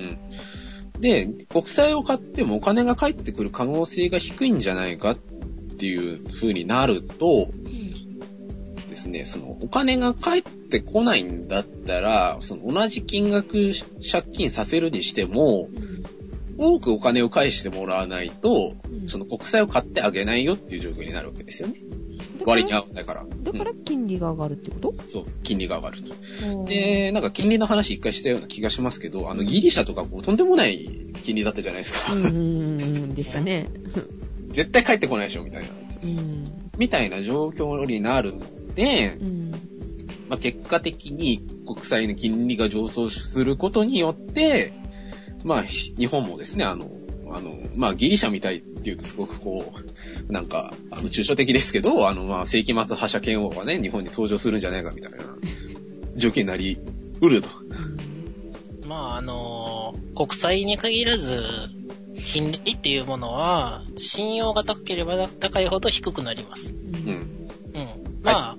うん。で、国債を買ってもお金が返ってくる可能性が低いんじゃないかっていう風になると、ですね、そのお金が返ってこないんだったら、その同じ金額借金させるにしても、多くお金を返してもらわないと、うんその国債を買ってあげないよっていう状況になるわけですよね。割に合わないから。だから金利が上がるってこと？うんそう、金利が上がると。で、で、なんか金利の話一回したような気がしますけど、あのギリシャとかこうとんでもない金利だったじゃないですか。うんでしたね。絶対帰ってこないでしょ、みたいな。うん。みたいな状況になるのでう、ん。まあ、結果的に国債の金利が上昇することによって、まあ、ひ日本もですね、あの、あの、まあ、ギリシャみたいっていうとすごくこう、なんか、あの、抽象的ですけど、あの、まあ、世紀末覇者剣王がね、日本に登場するんじゃないかみたいな状況になりうると。まあ、あの国債に限らず、金利っていうものは、信用が高ければ高いほど低くなります。うん。うん。まあ、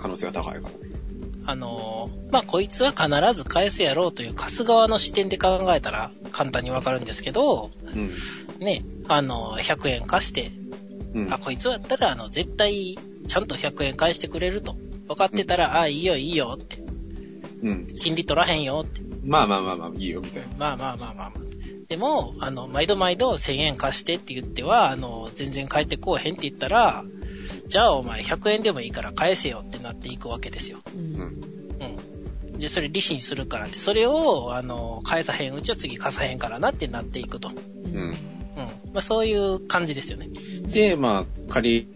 可能性が高いからね。あのまあ、こいつは必ず返すやろうという貸す側の視点で考えたら簡単にわかるんですけど、うん。ね、あの100円貸して、うん。あ、こいつだったら、あの、絶対、ちゃんと100円返してくれると。分かってたら、あ、いいよ、いいよって。うん。金利取らへんよって。まあまあまあまあ、いいよ、みたいな。まあまあまあまあまあ。でも、あの、毎度毎度1000円貸してって言っては、あの、全然返ってこうへんって言ったら、じゃあお前100円でもいいから返せよってなっていくわけですよ。うんうん。うん。じゃあそれ利子にするからって、それを、あの、返さへんうちは次貸さへんからなってなっていくと。うん。うん。まあそういう感じですよね。で、まあ、借り、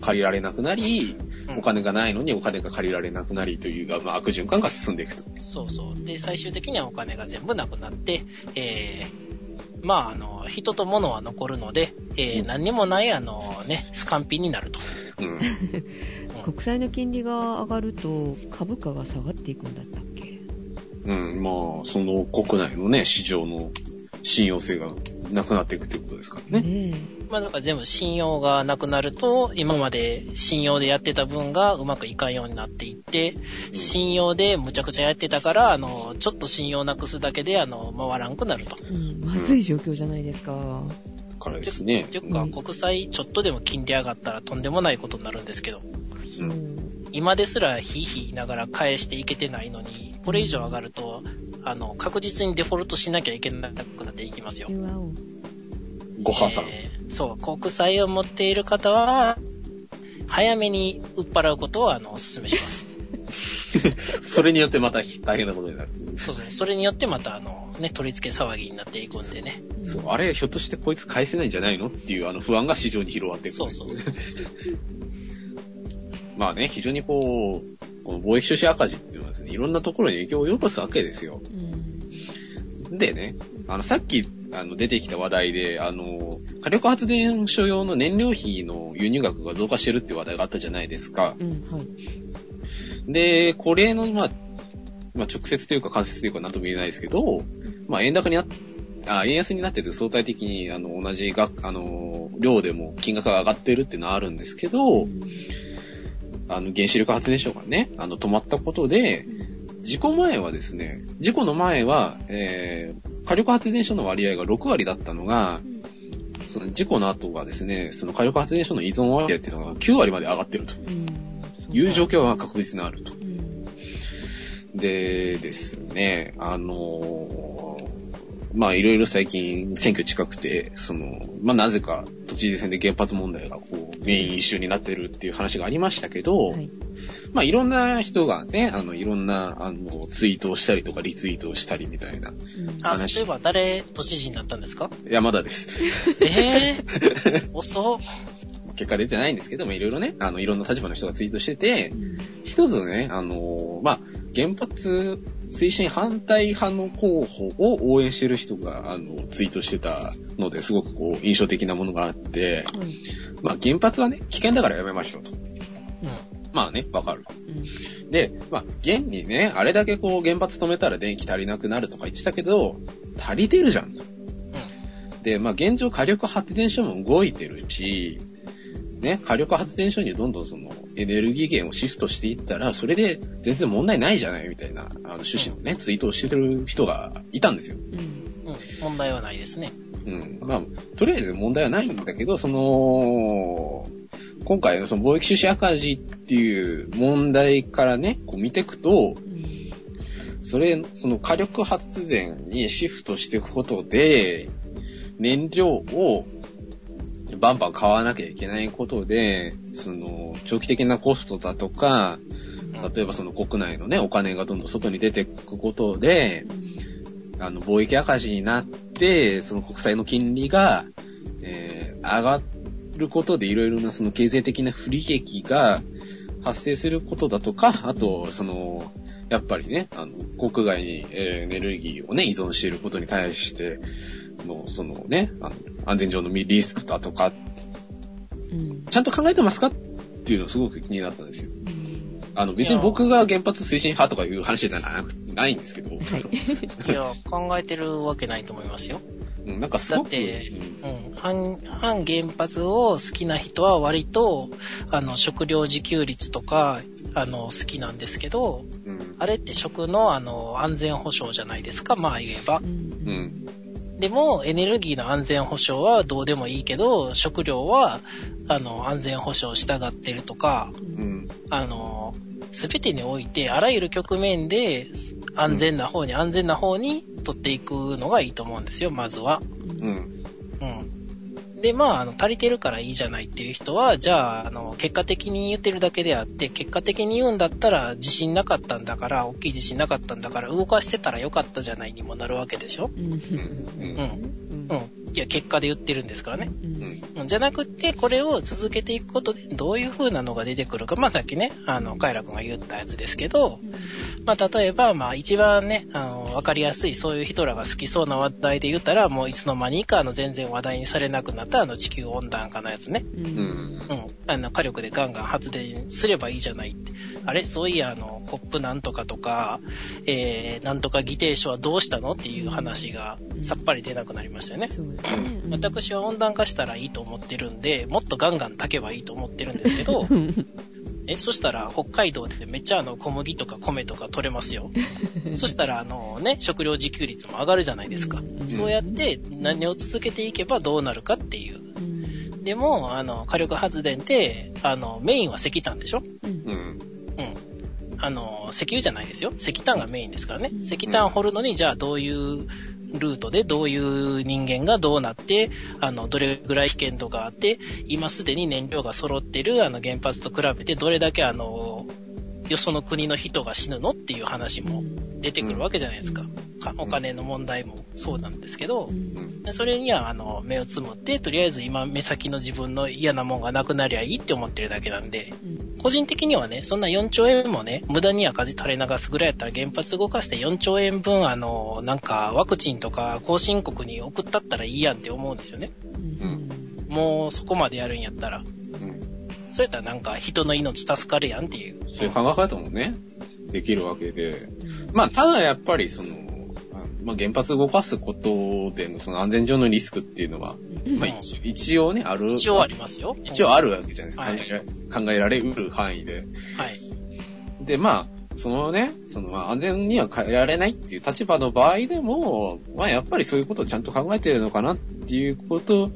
借りられなくなり、うんお金がないのにお金が借りられなくなりという、まあ、悪循環が進んでいくと。そうそう。で、最終的にはお金が全部なくなって、えー、まあ、あの、人と物は残るので、えー、何にもない、あの、ね、スカンピになると。うん。国債の金利が上がると株価が下がっていくんだったっけ？うん、まあ、その国内のね、市場の信用性がなくなっていくっていうことですからね。ねまあだから全部信用がなくなると、今まで信用でやってた分がうまくいかんようになっていって、信用でむちゃくちゃやってたから、あの、ちょっと信用なくすだけで、あの、回らんくなると。え。うん。まずい状況じゃないですか。からですねと。いうか、うん国債ちょっとでも金利上がったらとんでもないことになるんですけど、そう。今ですらヒーヒー言いながら返していけてないのに、これ以上上がると、あの、確実にデフォルトしなきゃいけなくなっていきますよ。ご破産。えーそう、国債を持っている方は、早めに売っ払うことを、あの、お勧めします。それによってまた大変なことになる。そうそう。それによってまた、あの、ね、取り付け騒ぎになっていくんでね。そう、あれ、ひょっとしてこいつ返せないんじゃないのっていうあの不安が市場に広がっていく。そうそうそう。まあね、非常にこう、この貿易収支赤字っていうのはですね、いろんなところに影響を及ぼすわけですよ。うん。でね、あの、さっき、あの、出てきた話題で、あの、火力発電所用の燃料費の輸入額が増加してるっていう話題があったじゃないですか。うん、はい。で、これの、まあ、まあ、直接というか間接というか何とも言えないですけど、まあ、円高になっあ、円安になってて相対的に、あの、同じが、あの、量でも金額が上がってるっていうのはあるんですけど、あの、原子力発電所がね、あの、止まったことで、事故前はですね、事故の前は、えー、火力発電所の割合が6割だったのが、その事故の後はですね、その火力発電所の依存割合っていうのが9割まで上がってるとうん。いう状況が確実にあると。うん。でですね、あのーまあいろいろ最近選挙近くて、その、まあなぜか都知事選で原発問題がこうメインイシューになってるっていう話がありましたけど、はい。まあいろんな人がね、あのいろんなあのツイートをしたりとかリツイートをしたりみたいな。うんあ、話そういえば誰都知事になったんですか？山田です。えぇ、遅っ。結果出てないんですけども、いろいろね、あのいろんな立場の人がツイートしててう、ん一つね、あのーまあ、原発推進反対派の候補を応援してる人が、あの、ツイートしてたので、すごくこう、印象的なものがあって、はい。まあ、原発はね、危険だからやめましょうと。うん。まあね、わかる。うん。で、まあ、現にね、あれだけこう、原発止めたら電気足りなくなるとか言ってたけど、足りてるじゃん。で、まあ、現状火力発電所も動いてるし、ね、火力発電所にどんどんそのエネルギー源をシフトしていったら、それで全然問題ないじゃないみたいな、あの趣旨のね、ツイートをしてる人がいたんですよ。うん。うん。問題はないですね。うん。まあ、とりあえず問題はないんだけど、その、今回のその貿易収支赤字っていう問題からね、こう見ていくと、うん。それ、その火力発電にシフトしていくことで、燃料をバンバン買わなきゃいけないことで、その、長期的なコストだとか、例えばその国内のね、お金がどんどん外に出ていくことで、あの、貿易赤字になって、その国債の金利が、えー、上がることでいろいろなその経済的な不利益が発生することだとか、あと、その、やっぱりね、あの、国外に、えーエネルギーをね、依存していることに対しての、そのね、あの安全上のリスクだとか、うん。ちゃんと考えてますかっていうのすごく気になったんですよ。うんあの、別に僕が原発推進派とかいう話じゃなくないんですけど、はい。いや、考えてるわけないと思いますよ。うんなんかすごく、だってうんうん。反、反原発を好きな人は割と、あの、食料自給率とか、あの、好きなんですけど、うんあれって食の、あの、安全保障じゃないですか、まあ言えばう。ん。でも、エネルギーの安全保障はどうでもいいけど、食料は、あの、安全保障従ってるとか、うんあの、すべてにおいて、あらゆる局面で、安全な方に、安全な方に取っていくのがいいと思うんですよ、まずは。うんうん。で、まあ、あの、足りてるからいいじゃないっていう人は、じゃあ、あの、結果的に言ってるだけであって、結果的に言うんだったら、地震なかったんだから、大きい地震なかったんだから、動かしてたらよかったじゃないにもなるわけでしょ？うん。うんうん。うん。いや、結果で言ってるんですからね。うん。うんじゃなくって、これを続けていくことで、どういう風なのが出てくるか。まあ、さっきね、あの、カイラ君が言ったやつですけど、まあ、例えば、まあ、一番ね、あの、わかりやすい、そういう人らが好きそうな話題で言ったら、もういつの間にか、あの、全然話題にされなくなった、あの、地球温暖化のやつね。う。うんん。うん。あの、火力でガンガン発電すればいいじゃないって。あれ？そういや、あの、コップなんとかとか、えー、なんとか議定書はどうしたの？っていう話がさっぱり出なくなりましたよね。うん私は温暖化したらいいと思ってるんで、もっとガンガン炊けばいいと思ってるんですけど、え、そしたら北海道でめっちゃあの小麦とか米とか取れますよ。そしたらあのね、食料自給率も上がるじゃないですか。うんそうやって何を続けていけばどうなるかっていう。うんでも、あの、火力発電って、あの、メインは石炭でしょ？うんうん。うん。あの、石油じゃないですよ。石炭がメインですからねうん。石炭を掘るのに、じゃあどういうルートでどういう人間がどうなって、あの、どれぐらい危険度があって、今すでに燃料が揃ってるあの原発と比べてどれだけあの、よその国の人が死ぬのっていう話も出てくるわけじゃないですか。かお金の問題もそうなんですけどそれにはあの目をつむって、とりあえず今目先の自分の嫌なもんがなくなりゃいいって思ってるだけなんで、うん個人的にはね、そんな4兆円もね、無駄に赤字垂れ流すぐらいやったら原発動かして4兆円分、あの、なんかワクチンとか後進国に送ったったらいいやんって思うんですよね。うんもうそこまでやるんやったら。うん。それやったらなんか人の命助かるやんっていう。そういう考え方もね、できるわけで。まあ、ただやっぱりその、あまあ、原発動かすことでのその安全上のリスクっていうのは、まあ一応一応ね、ある。一応ありますよ。一応あるわけじゃないですか。はい考えら考えられうる範囲で。はい。で、まあ、そのね、そのまあ安全には変えられないっていう立場の場合でも、まあやっぱりそういうことをちゃんと考えてるのかなっていうこと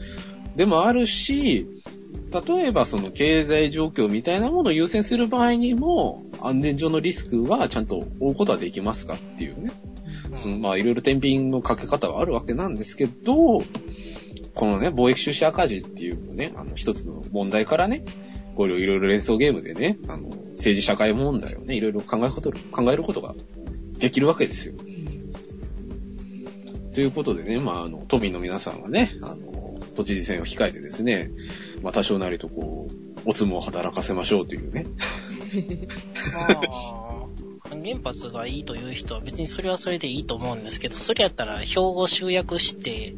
でもあるし、例えばその経済状況みたいなものを優先する場合にも、安全上のリスクはちゃんと負うことはできますかっていうね。そのまあいろいろ天秤のかけ方はあるわけなんですけど、このね、貿易収支赤字っていうね、あの一つの問題からね、これをいろいろ連想ゲームでね、あの、政治社会問題をね、いろいろ考えること、考えることができるわけですよ。ということでね、まあ、あの、都民の皆さんはね、あの、都知事選を控えてですね、まあ、多少なりとこう、おつもを働かせましょうというね。まあ、原発がいいという人は別にそれはそれでいいと思うんですけど、それやったら票を集約して、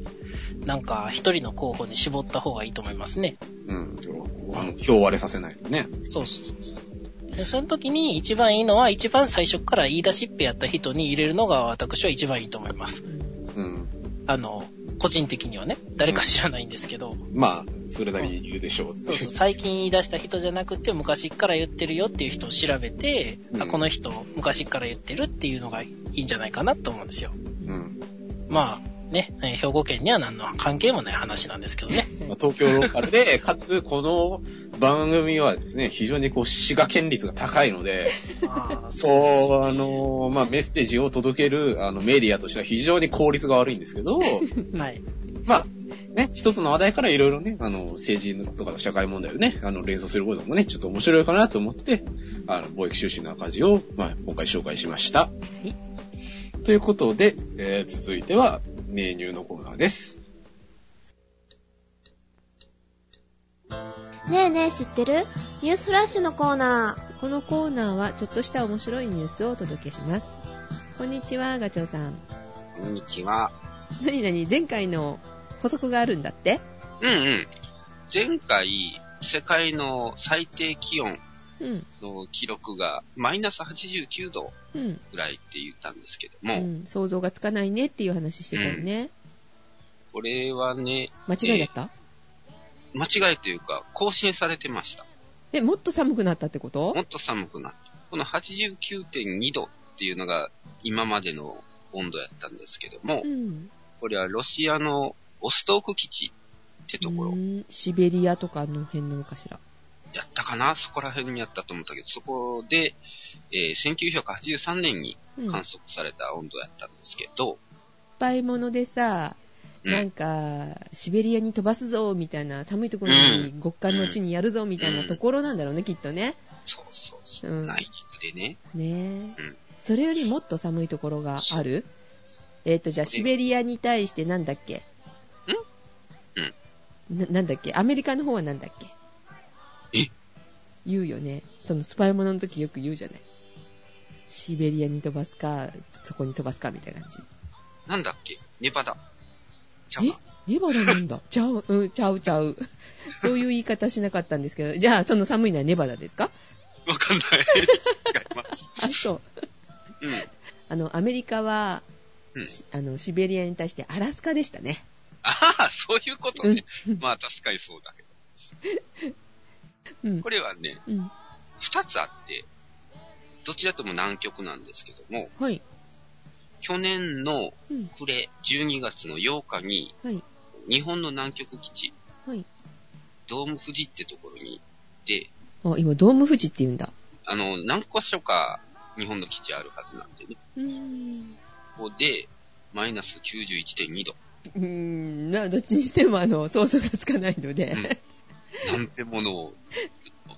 なんか一人の候補に絞った方がいいと思いますね。うん。あの、票割れさせないでね。そうそうそうそう。で、その時に一番いいのは、一番最初から言い出しっぺやった人に入れるのが私は一番いいと思います。うん。あの、個人的にはね、誰か知らないんですけど、まあ、それなりにいるでしょう。っていそうそう、最近言い出した人じゃなくて、昔から言ってるよっていう人を調べて、あ、うん。この人、昔から言ってるっていうのがいいんじゃないかなと思うんですよ。うん。まあ、ね、えー兵庫県には何の関係もない話なんですけどね。まあ東京ローカルで、かつ、この番組はですね、非常にこう、滋賀県率が高いので、あそう、あの、まあ、メッセージを届ける、あの、メディアとしては非常に効率が悪いんですけど、はい。まあ、ね、一つの話題からいろいろね、あの、政治とか社会問題をね、あの、連想することもね、ちょっと面白いかなと思って、あの、貿易収支の赤字を、まあ、今回紹介しました。いということで、えー続いては、メニューのコーナーです。ねえねえ知ってる？ニュースフラッシュのコーナこのコーナーはちょっとした面白いニュースをお届けします。こんにちは、ガチョウさん。こんにちは。なになに前回の補足があるんだって？うんうん。前回、世界の最低気温うん。の記録がマイナス89度うん。ぐらいって言ったんですけどうも、ん。想像がつかないねっていう話してたよね。これはね、間違いだった、間違いというか、更新されてました。え、もっと寒くなったってこと？もっと寒くなった。この89.2度っていうのが今までの温度やったんですけどもう、ん。これはロシアのオストーク基地ってところうんシベリアとかの辺なのかしら。やったかな？そこら辺にやったと思ったけど、そこで、えー1983年にうん。観測された温度やったんですけど、ぱいものでさ、うん。なんか、シベリアに飛ばすぞ、みたいな、寒いところに極寒の地にやるぞ、みたいなところなんだろうね、きっとね。そうそうそう、うん。内陸でね。ね。え、うん。それよりもっと寒いところがある？えっ、と、じゃあ、シベリアに対してなんだっけ？ん。な、なんだっけ？アメリカの方はなんだっけ？え言うよね。そのスパイものの時よく言うじゃない。シベリアに飛ばすか、そこに飛ばすかみたいな感じ。なんだっけ？ネバダ。ちゃうえ？かネバダなんだ。ちゃう、うん、ちゃうちゃう。そういう言い方しなかったんですけど、じゃあその寒いのはネバダですか？わかんない。違います。あ、そう。うん。あの、アメリカは、うんしあの、シベリアに対してアラスカでしたね。ああ、そういうことね。うんまあ確かにそうだけど。うんこ。れはね、うん。二つあって、どちらとも南極なんですけども、はい。去年のうん。暮れ12月の8日に、はい。日本の南極基地、はい。ドーム富士ってところに行って、あ、今、ドーム富士って言うんだ。あの、何箇所か日本の基地あるはずなんでね。うーん。ここで、マイナス91.2度。うーん、な、どっちにしても、あの、想像がつかないので。うんなんてものを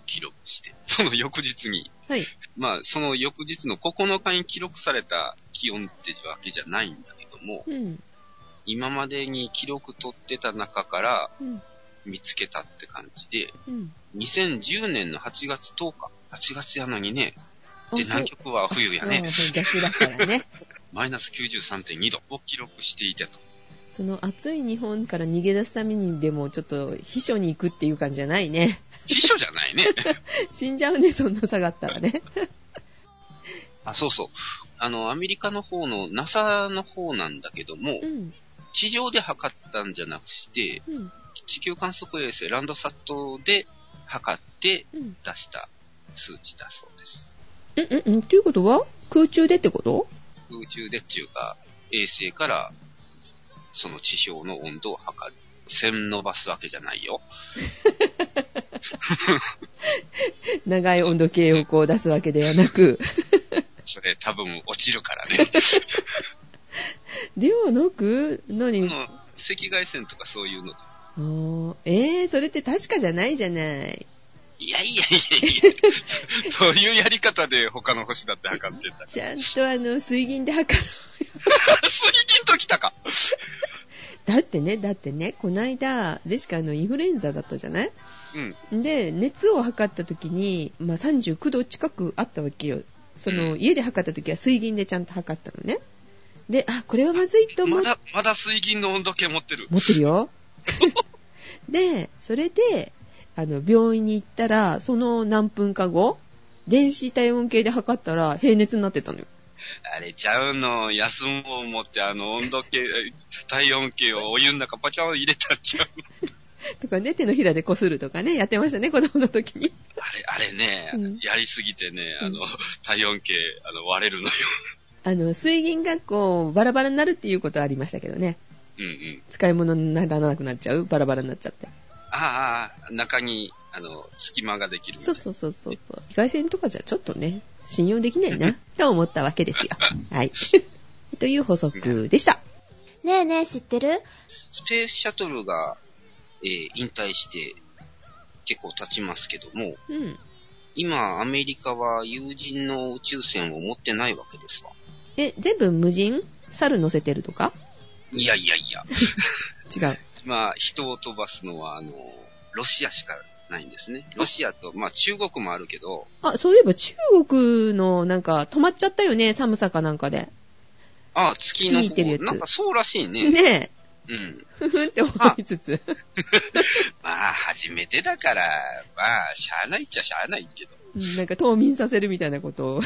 記録して、その翌日に、はい。まあ、その翌日の9日に記録された気温ってわけじゃないんだけども、うん。今までに記録取ってた中からうん。見つけたって感じで、うん。2010年の8月10日、8月やのにね、で、南極は冬やね、あ逆だからね。マイナス93.2度を記録していたと。その暑い日本から逃げ出すためにでもちょっと秘書に行くっていう感じじゃないね。秘書じゃないね。死んじゃうね、そんな下がったらね。あ、そうそう。あの、アメリカの方の NASA の方なんだけどもう、ん。地上で測ったんじゃなくして、うん。地球観測衛星ランドサットで測ってうん。出した数値だそうです。うん、うん、うん。っていうことは空中でってこと？空中でっていうか、衛星からその地表の温度を測る。線伸ばすわけじゃないよ。長い温度計をこう出すわけではなく。それ多分落ちるからね。ではなく、何？赤外線とかそういうので。あーえー、それって確かじゃないじゃない。いやいやいやいやそういうやり方で他の星だって測ってんだ。ちゃんとあの、水銀で測る。水銀ときたかだってね、だってね、こないだ、ジェシカあの、インフルエンザだったじゃない？うん。で、熱を測った時に、まあ、39度近くあったわけよ。その、うん家で測った時は水銀でちゃんと測ったのね。で、あ、これはまずいと思っまだ、まだ水銀の温度計持ってる。持ってるよ。で、それで、あの、病院に行ったら、その何分か後、電子体温計で測ったら平熱になってたのよ。あれちゃうの、休もう思ってあの温度計、体温計をお湯の中パチャン入れたっちゃう。とかね、手のひらでこするとかね、やってましたね、子供の時に。あれ、あれね、うんやりすぎてね、あのうん、体温計、あの、割れるのよ。あの、水銀がこう、バラバラになるっていうことはありましたけどね。うんうん。使い物にならなくなっちゃうバラバラになっちゃって。ああ、中に、あの、隙間ができる。そうそうそうそうそう。紫外線とかじゃちょっとね、信用できないな、と思ったわけですよ。はい。という補足でした。ねえねえ、知ってる？スペースシャトルが、えー引退して結構経ちますけども、うん。今アメリカは有人の宇宙船を持ってないわけですわ。え、全部無人？猿乗せてるとか？いやいやいや。違う。まあ、人を飛ばすのは、あの、ロシアしかないんですね。ロシアと、まあ中国もあるけど、あ、そういえば中国のなんか止まっちゃったよね、寒さかなんかで。ああ、月の方、てるやつなんかそうらしいね。ねうん。え、ふふんって思いつつ。まあ、初めてだから、まあ、しゃあないっちゃしゃあないけど。うんなんか冬眠させるみたいなことを、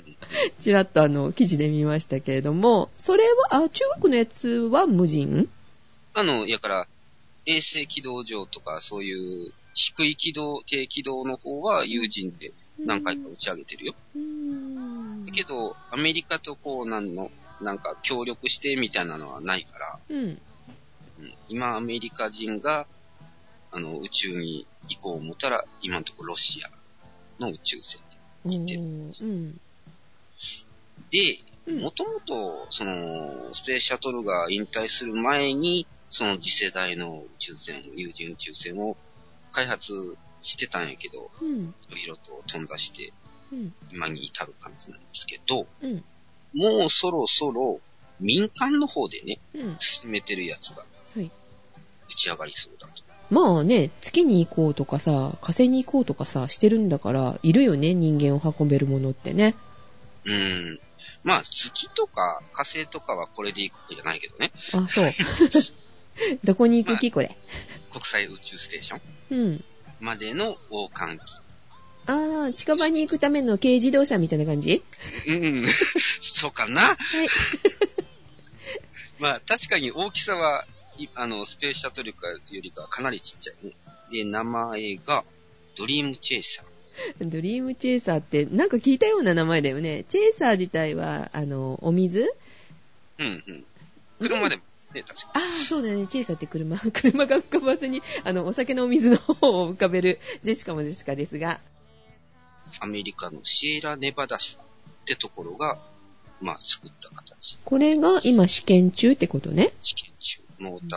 ちらっとあの、記事で見ましたけれども、それは、あ、中国のやつは無人？あの、やから、衛星軌道上とか、そういう、低い軌道、低軌道の方は有人で何回か打ち上げてるよ。うだけど、アメリカとこう、なんの、なんか協力してみたいなのはないから、うん。うん、今アメリカ人が、あの、宇宙に行こう思ったら、今のところロシアの宇宙船うん。てるうん。で、うんもともと、その、スペースシャトルが引退する前に、その次世代の宇宙船、有人宇宙船を開発してたんやけど、うん。いろいろと頓挫して、うん。今に至る感じなんですけど、うん。もうそろそろ民間の方でね、うん。進めてるやつが、はい打ち上がりそうだと。まあね、月に行こうとかさ、火星に行こうとかさ、してるんだから、いるよね、人間を運べるものってね。うん。まあ、月とか火星とかはこれで行くわけじゃないけどね。あ、そう。どこに行く気これ？国際宇宙ステーションうん。までの往還機。あー、近場に行くための軽自動車みたいな感じ？うん、そうかな？はい。まあ、確かに大きさは、いあの、スペースシャトルよりかはかなりちっちゃいね。で、名前が、ドリームチェイサー。ドリームチェイサーって、なんか聞いたような名前だよね。チェイサー自体は、あの、お水？うん、うん。車でもね、確かああ、そうだね。チェイサーって車、車が浮かばずに、あの、お酒のお水の方を浮かべるジェシカもジェシカですが。アメリカのシエラネバダ州ってところが、まあ、作った形。これが今試験中ってことね。試験中、モータ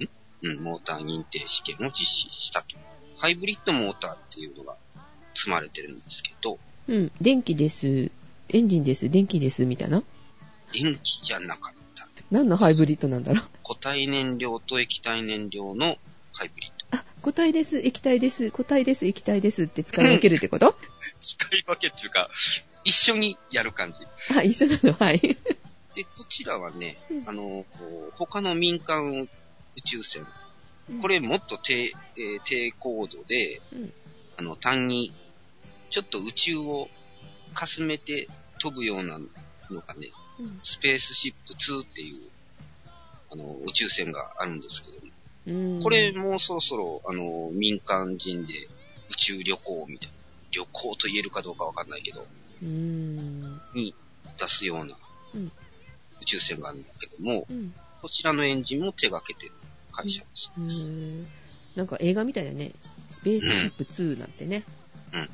ー、ん？うん、モーター認定試験を実施したと。ハイブリッドモーターっていうのが積まれてるんですけど、うん。電気です。エンジンです。電気です。みたいな。電気じゃなかった。何のハイブリッドなんだろう？固体燃料と液体燃料のハイブリッド。あ、固体です。液体です。固体です。液体ですって使い分けるってこと？使い分けっていうか、一緒にやる感じ。あ、一緒なの？はい。で、こちらはねうん、あの、他の民間宇宙船うん、これもっと低、えー低高度で、うんあの、単に、ちょっと宇宙をかすめて飛ぶようなのがね、うんスペースシップ2っていう、あの、宇宙船があるんですけども、うんこれ、もうそろそろ、あの、民間人で宇宙旅行みたいな、旅行と言えるかどうかわかんないけど、うーん。に出すようなうん宇宙船があるんだけども、うん。こちらのエンジンも手掛けてる会社です。うなんか映画みたいだね。スペースシップ2なんてね。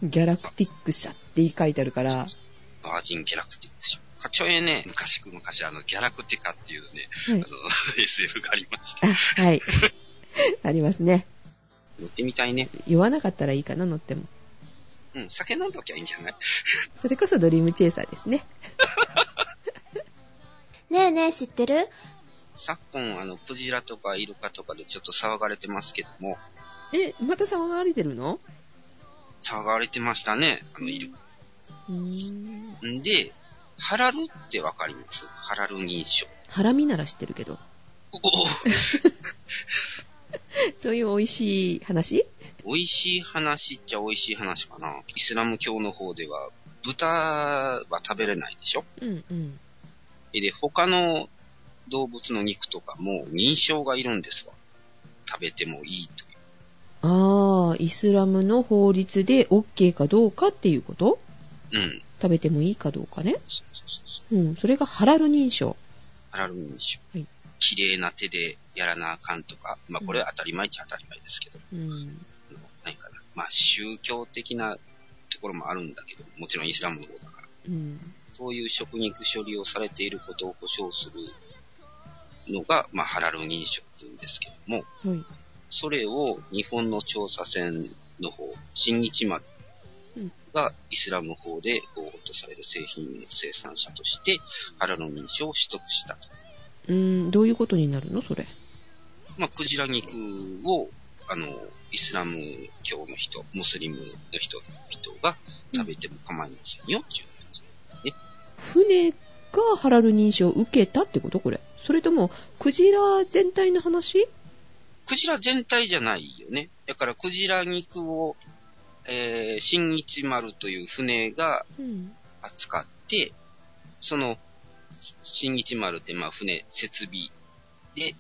うギャラクティック社って書いてあるから。バージンギャラクティック社。かちょえね、昔く昔あの、ギャラクティカっていうね、はいあ。の、SF がありまして、あ、はい。ありますね。乗ってみたいね。酔わなかったらいいかな、乗っても。うん、酒飲んどきゃいいんじゃない？それこそドリームチェイサーですね。ねえねえ、知ってる？昨今、あの、クジラとかイルカとかでちょっと騒がれてますけども、え、また騒がれてるの？騒がれてましたね、あの、イルカ。うーん。んで、ハラルってわかります？ハラル認証。ハラミなら知ってるけど。おおそういう美味しい話？美味しい話っちゃ美味しい話かな。イスラム教の方では、豚は食べれないでしょ？うんうん。で、他の動物の肉とかも認証がいるんですわ。食べてもいいという。あー、イスラムの法律で OK かどうかっていうこと？うん。食べてもいいかどうかね。そうん、それがハラル認証。ハラル認証。はい綺麗な手でやらなあかんとか、まあこれは当たり前っちゃ当たり前ですけど、うん。何かな。まあ宗教的なところもあるんだけど、もちろんイスラムの方だから。うん。そういう食肉処理をされていることを保証するのが、まあハラル認証っていうんですけども、はい。それを日本の調査船の方、新日丸うんがイスラム法で合法とされる製品の生産者として、ハラル認証を取得したと。うん、どういうことになるの？それ。まあ、クジラ肉を、あの、イスラム教の人、ムスリムの人人が食べても構いませんよ、っていう形。船がハラル認証を受けたってこと？これ。それとも、クジラ全体の話？クジラ全体じゃないよね。だから、クジラ肉を、えー、新日丸という船がうん。扱って、その、新日丸って、まあ、船、設備で、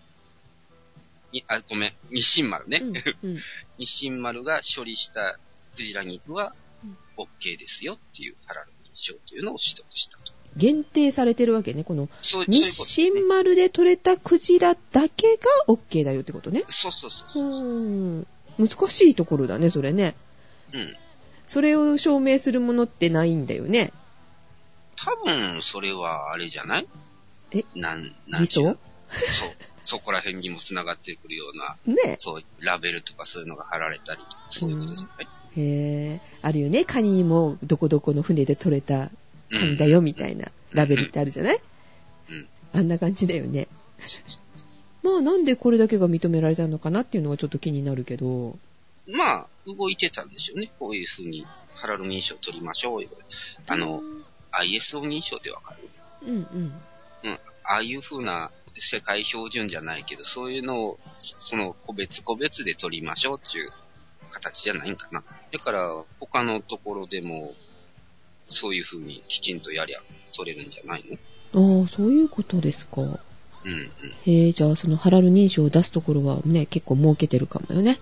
にあ、ごめん、日清丸ね。うん。うん。日清丸が処理したクジラ肉はうん、OK ですよっていうハラル認証というのを取得したと。限定されてるわけね。この、日清丸で取れたクジラだけが OK だよってことね。そうそうそううそう。ーん。難しいところだね、それね。うん。それを証明するものってないんだよね。多分、それはあれじゃない？え？なん、なん偽装そう。そこら辺にも繋がってくるような、ねそうラベルとかそういうのが貼られたりそういうことじゃない、へえ。あるよね。カニにもどこどこの船で取れたカニだよみたいなラベルってあるじゃない？うん。あんな感じだよね。まあなんでこれだけが認められたのかなっていうのがちょっと気になるけど。まあ、動いてたんでしょうね。こういう風に、ハラル認証取りましょうよ。あの、ISO 認証でわかる？うんうん。ああいう風な世界標準じゃないけど、そういうのを、その個別個別で取りましょうっていう形じゃないんかな。だから、他のところでも、そういう風にきちんとやりゃ取れるんじゃないの？ああ、そういうことですか。うんうん。へえ、じゃあそのハラル認証を出すところはね、結構儲けてるかもよね。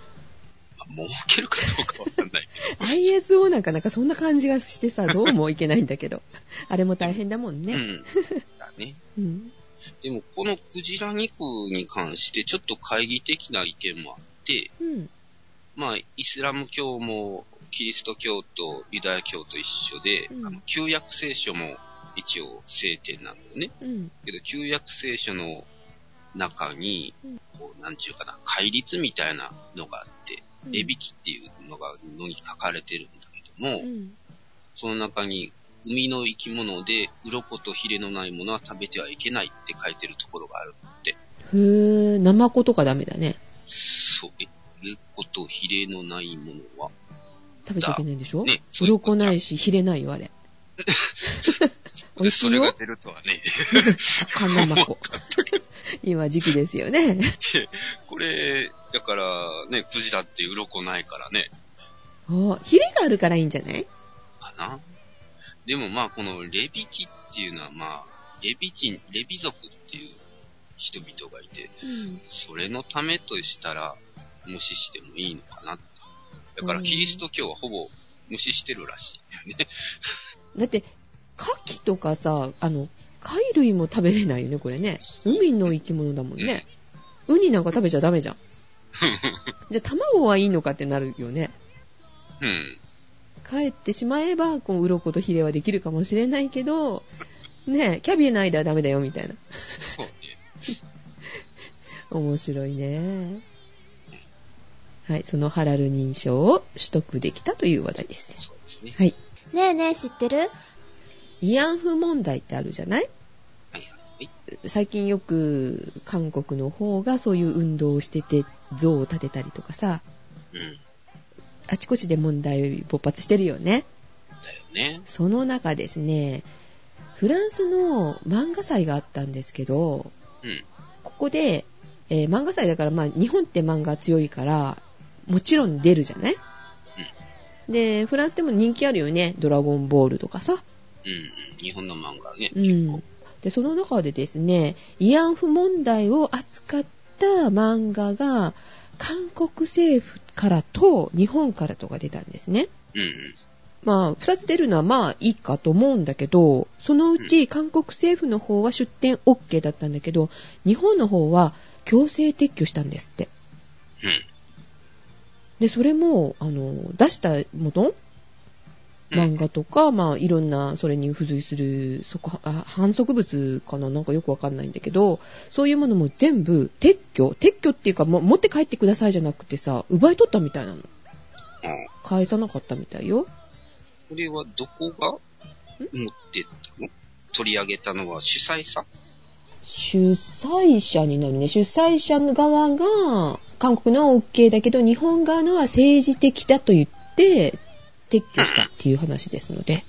まあ儲けるかどうかわかんないけ ISO なんかなんかそんな感じがしてさ、どうもいけないんだけど。あれも大変だもんど。うね。ん。だね。うん。でも、このクジラ肉に関して、ちょっと懐疑的な意見もあって、うん。まあ、イスラム教も、キリスト教とユダヤ教と一緒で、うんあの旧約聖書も一応聖典なのよね。うん。けど、旧約聖書の中にうん、こう、なんちゅうかな、戒律みたいなのがあって、うんレビキっていうのが、のに書かれてるんだけども、うん。その中に、海の生き物で、鱗とヒレのないものは食べてはいけないって書いてるところがあるって。へえ、ナマコとかダメだね。そう、え、鱗とヒレのないものは？食べちゃいけないんでしょ？ね鱗ないし、ヒレないよ、あれ。美味しいよそれが。出るとはね。カンナマコ。今時期ですよね。で、これ、だから、ね、クジラって鱗ないからね、あヒレがあるからいいんじゃない？かな？でもまあ、このレビキっていうのはまあ、レビ人、レビ族っていう人々がいて、うん。それのためとしたら、無視してもいいのかな。だから、うんキリスト教はほぼ無視してるらしいよね。だって、牡蠣とかさ、あの、貝類も食べれないよね、これね。海の生き物だもんね。ウニなんか食べちゃダメじゃん。じゃあ、卵はいいのかってなるよね。うん。帰ってしまえば、こう、鱗とヒレはできるかもしれないけど、ねキャビアの間はダメだよ、みたいな。そうね。面白いね。はい、そのハラル認証を取得できたという話題ですね。そうですね。はい。ねえねえ、知ってる？慰安婦問題ってあるじゃない？最近よく韓国の方がそういう運動をしてて像を立てたりとかさ、うん。あちこちで問題勃発してるよね。だよね。その中ですね、フランスの漫画祭があったんですけど、うん。ここで、えー漫画祭だから、まあ、日本って漫画強いから、もちろん出るじゃない、で、フランスでも人気あるよね。ドラゴンボールとかさ。うんうん。日本の漫画ね。うん。で、その中でですね、慰安婦問題を扱った漫画が、韓国政府からと日本からとか出たんですね。うんうん。まあ、二つ出るのはまあいいかと思うんだけど、そのうち韓国政府の方は出展 OK だったんだけど、日本の方は強制撤去したんですって。うん。で、それも、あの、出したものうん漫画とか、まあ、いろんな、それに付随する、そこ、あ反則物かな？なんかよくわかんないんだけど、そういうものも全部撤去撤去っていうか、もう持って帰ってくださいじゃなくてさ、奪い取ったみたいなの。うん。返さなかったみたいよ。これはどこが持ってったの？取り上げたのは主催者？主催者になるね。主催者の側が、韓国のは OK だけど、日本側のは政治的だと言って、撤去したっていう話ですので。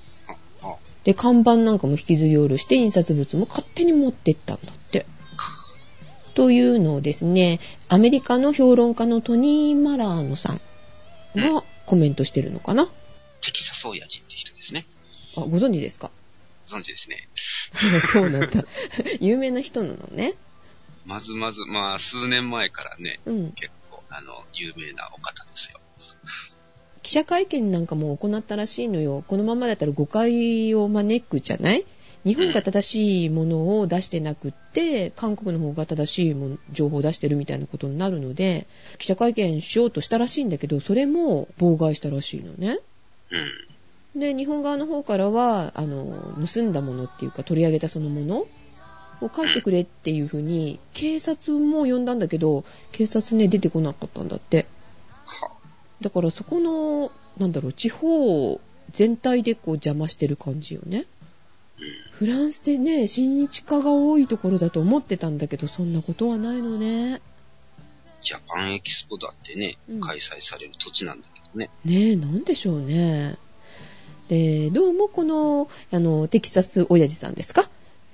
で、看板なんかも引きずり下ろして、印刷物も勝手に持ってったんだって。というのをですね、アメリカの評論家のトニー・マラーノさんがコメントしてるのかなテキサス親父って人ですね。あ、ご存知ですか？ご存知ですね。そうなんだ。有名な人なのね。まずまず、まあ、数年前からね、うん。結構、あの、有名なお方ですよ。記者会見なんかも行ったらしいのよ。このままだったら誤解を招くじゃない？日本が正しいものを出してなくって、韓国の方が正しいもの情報を出してるみたいなことになるので、記者会見しようとしたらしいんだけど、それも妨害したらしいのね。うん。で、日本側の方からは、あの、盗んだものっていうか取り上げたそのものを返してくれっていうふうに、警察も呼んだんだけど、警察ね、出てこなかったんだって。は、だからそこの、なんだろう、地方全体でこう邪魔してる感じよね。フランスでね、親日家が多いところだと思ってたんだけど、そんなことはないのね。ジャパンエキスポだってね、うん開催される土地なんだけどね。ねえ、なんでしょうね。で、どうもこの、あの、テキサス親父さんですか？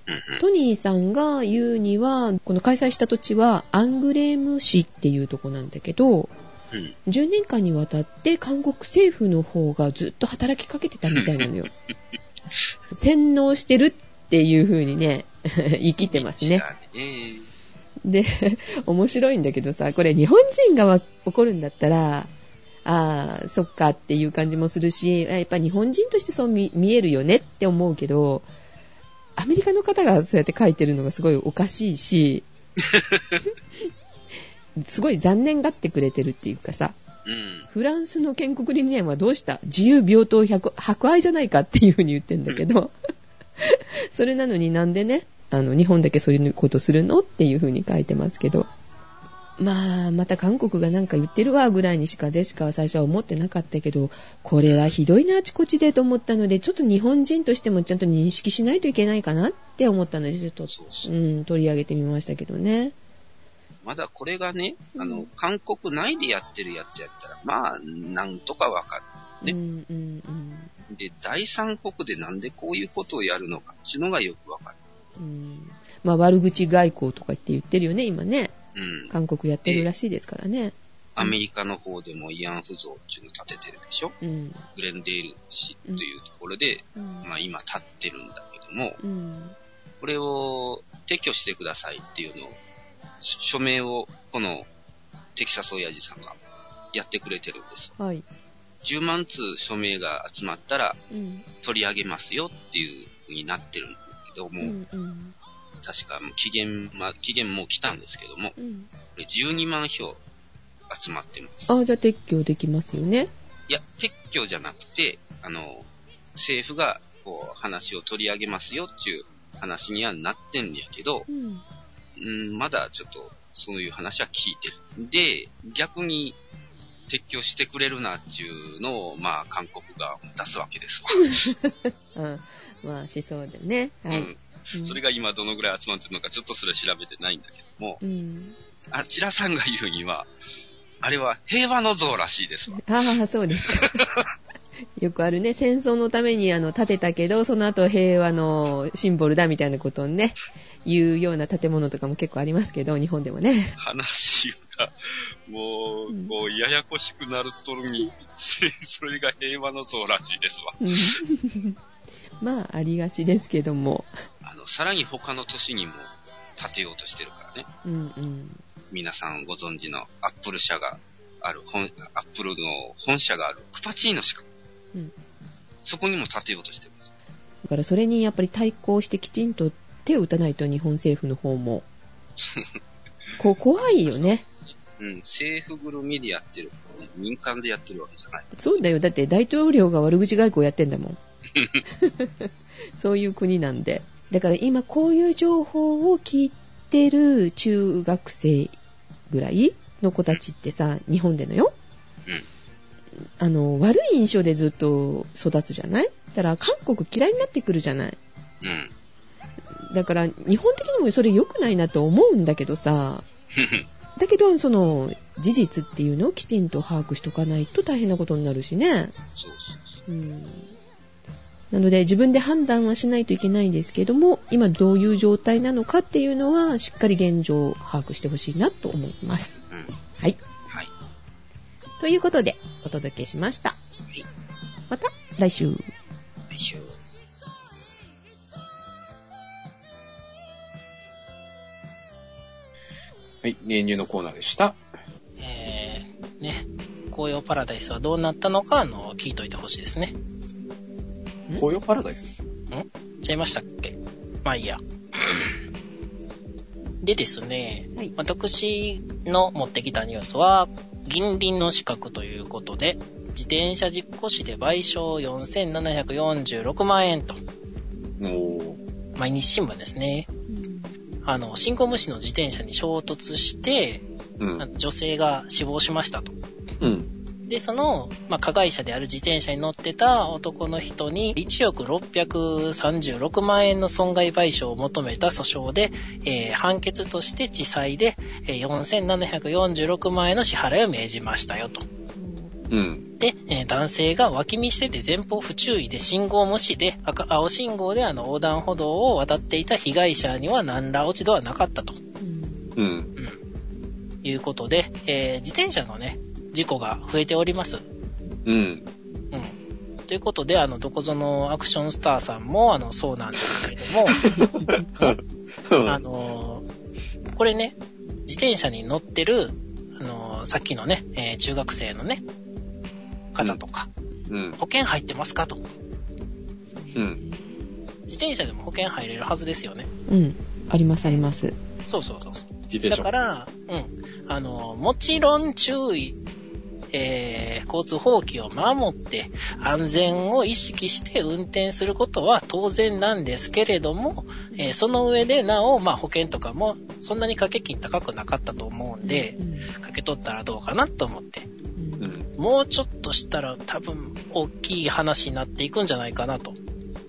うんトニーさんが言うには、この開催した土地はアングレーム市っていうとこなんだけど、うん。うん。10年間にわたって韓国政府の方がずっと働きかけてたみたいなのよ。洗脳してるっていう風にね、言い切ってますね。ね。で、面白いんだけどさ、これ日本人がわ怒るんだったら、ああ、そっかっていう感じもするし、やっぱ日本人としてそう見見えるよねって思うけど、アメリカの方がそうやって書いてるのがすごいおかしいし、すごい残念がってくれてるっていうかさ、うん。フランスの建国理念はどうした？自由平等百博愛じゃないかっていうふうに言ってんだけど、それなのになんでね、あの、日本だけそういうことするの？っていうふうに書いてますけど。まあ、また韓国がなんか言ってるわぐらいにしかジェシカは最初は思ってなかったけど、これはひどいなあちこちでと思ったので、ちょっと日本人としてもちゃんと認識しないといけないかなって思ったので、ちょっと、う。ん、取り上げてみましたけどね。まだこれがね、あのうん、韓国内でやってるやつやったら、まあ、なんとかわかねうん、うん、る。で、第三国でなんでこういうことをやるのかっていうのがよくわかる。うん。うん。まあ、悪口外交とか言って言ってるよね、今ね。うん。韓国やってるらしいですからね。アメリカの方でも慰安婦像っていうの建ててるでしょ？うん。グレンデール市というところで、うん。まあ今建ってるんだけども、うん。これを撤去してくださいっていうのを、し署名をこのテキサス親父さんがやってくれてるんです。はい。10万通署名が集まったらうん。取り上げますよっていう風になってるんだけども、うん。うん。確か期限、まあ、期限もう来たんですけども、うん。これ12万票集まってます。あ、じゃあ撤去できますよね。いや、撤去じゃなくて、あの、政府がこう話を取り上げますよっていう話にはなってんやけど、うん。うん、まだちょっとそういう話は聞いてる。で、逆に撤去してくれるなっていうのを、まあ、韓国が出すわけですわ。うん。まあ、しそうでね。はい。うん。それが今どのぐらい集まってるのかちょっとそれは調べてないんだけども、うん。あちらさんが言うには、あれは平和の像らしいですわ。ああ、そうですか。よくあるね、戦争のためにあの建てたけど、その後平和のシンボルだみたいなことをね、言うような建物とかも結構ありますけど、日本でもね。話が、もうんう、ややこしくなるとるに、それが平和の像らしいですわ。うん まあ、ありがちですけども。あの、さらに他の都市にも建てようとしてるからね。うんうん。皆さんご存知のアップル社がある、本、アップルの本社がある、クパチーノしか。うん。そこにも建てようとしてるん。です。だからそれにやっぱり対抗してきちん。と手を打たないと日本政府の方も。こう怖いよね。うん、政府ぐるみでやってるからね、民間でやってるわけじゃない。そうだよ。だって大統領が悪口外交やってん。だもん。そういう国なん。で。だから今こういう情報を聞いてる中学生ぐらいの子たちってさ、日本でのよ。うん。あの、悪い印象でずっと育つじゃない？だから韓国嫌いになってくるじゃない？うん。だから日本的にもそれ良くないなと思うんだけどさ、だけどその事実っていうのをきちんと把握しとかないと大変なことになるしね。そうんなので自分で判断はしないといけないんですけども、今どういう状態なのかっていうのはしっかり現状を把握してほしいなと思います。はい。はい。ということでお届けしました。いまた来週。来週。はい、年入のコーナーでした。えー、ね、紅葉パラダイスはどうなったのか、あの、聞いといてほしいですね。ん？紅葉パラダイス？ん？ちゃいましたっけ？まあいいや。でですね、はい。私の持ってきたニュースは、銀輪の資格ということで、自転車実行死で賠償4746万円と、おー。毎日新聞ですね。あの、信号無視の自転車に衝突して、うん。女性が死亡しましたと。うん。で、その、まあ、加害者である自転車に乗ってた男の人に1億636万円の損害賠償を求めた訴訟で、えー判決として地裁で、えー4746万円の支払いを命じましたよと。うん。で、えー男性が脇見してて前方不注意で信号無視で赤青信号であの横断歩道を渡っていた被害者には何ら落ち度はなかったとうんうん。いうことで、えー自転車のね、事故が増えております。うん。うん。ということで、あの、どこぞのアクションスターさんも、あの、そうなんですけれども、あのーこれね、自転車に乗ってる、あのーさっきのね、えー中学生のね、方とか、うん。保険入ってますかと。うん。自転車でも保険入れるはずですよね。うん。ありますあります。そうそうそうそう。自転車。だから、うん。あの、もちろん注意、えー、交通法規を守って、安全を意識して運転することは当然なんですけれども、えーその上でなお、まあ保険とかもそんなに掛け金高くなかったと思うんでう、ん掛け取ったらどうかなと思って。もうちょっとしたら多分大きい話になっていくんじゃないかなと。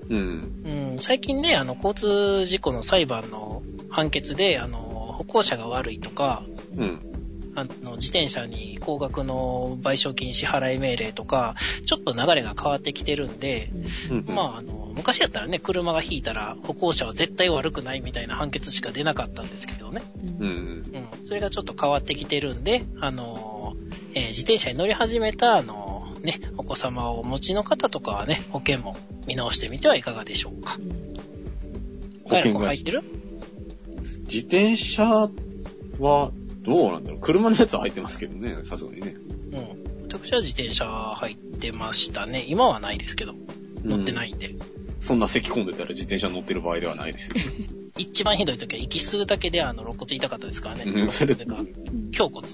うん。うん、最近ね、あの、交通事故の裁判の判決で、あの、歩行者が悪いとか、うん。あの、自転車に高額の賠償金支払い命令とか、ちょっと流れが変わってきてるんで、うん。まあ、あの、昔やったらね、車が引いたら歩行者は絶対悪くないみたいな判決しか出なかったんですけどね。うん。うん。それがちょっと変わってきてるんで、あの、えー自転車に乗り始めた、あの、ね、お子様をお持ちの方とかはね、保険も見直してみてはいかがでしょうか。保険会社入ってる？自転車は、どうなんだろう。車のやつは入ってますけどね、さすがにね。うん。私は自転車入ってましたね。今はないですけど、乗ってないんで。そんな咳込んでたら自転車乗ってる場合ではないですよ。一番ひどい時は息吸うだけであの肋骨痛かったですからね。うん肋骨というか、胸骨。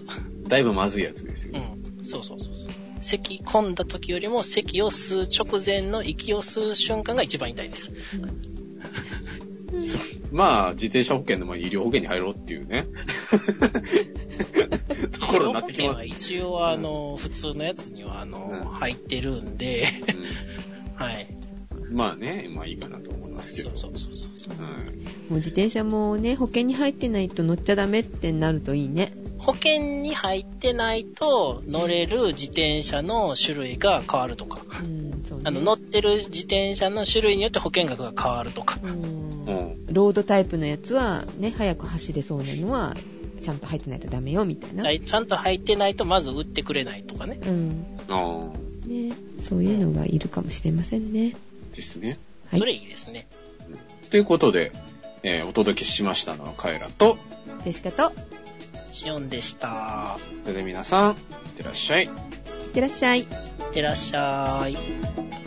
だいぶまずいやつですよ。うん。そうそうそうそう。咳込んだ時よりも咳を吸う直前の息を吸う瞬間が一番痛いです。まあ、自転車保険でも医療保険に入ろうっていうね。ところになってきます医療保険は。一応あの、普通のやつにはあの、うん入ってるんで、はい。うんまあね、まあいいかなと思いますけど。そうそうそうそうそう。うんもう自転車もね、保険に入ってないと乗っちゃダメってなるといいね。保険に入ってないと乗れる自転車の種類が変わるとか。うん、そうね。あの、乗ってる自転車の種類によって保険額が変わるとか。うんうん。ロードタイプのやつは、ね、早く走れそうなのは、ちゃんと入ってないとダメよ、みたいな。ちゃんと入ってないとまず売ってくれないとかね。うん。あね、そういうのがいるかもしれませんね。あ、ですね。はいそれいいですね。ということで、えーお届けしましたのはカエラと、ジェシカと、シオンでした。それでは皆さん、いってらっしゃい。いってらっしゃい。いってらっしゃい。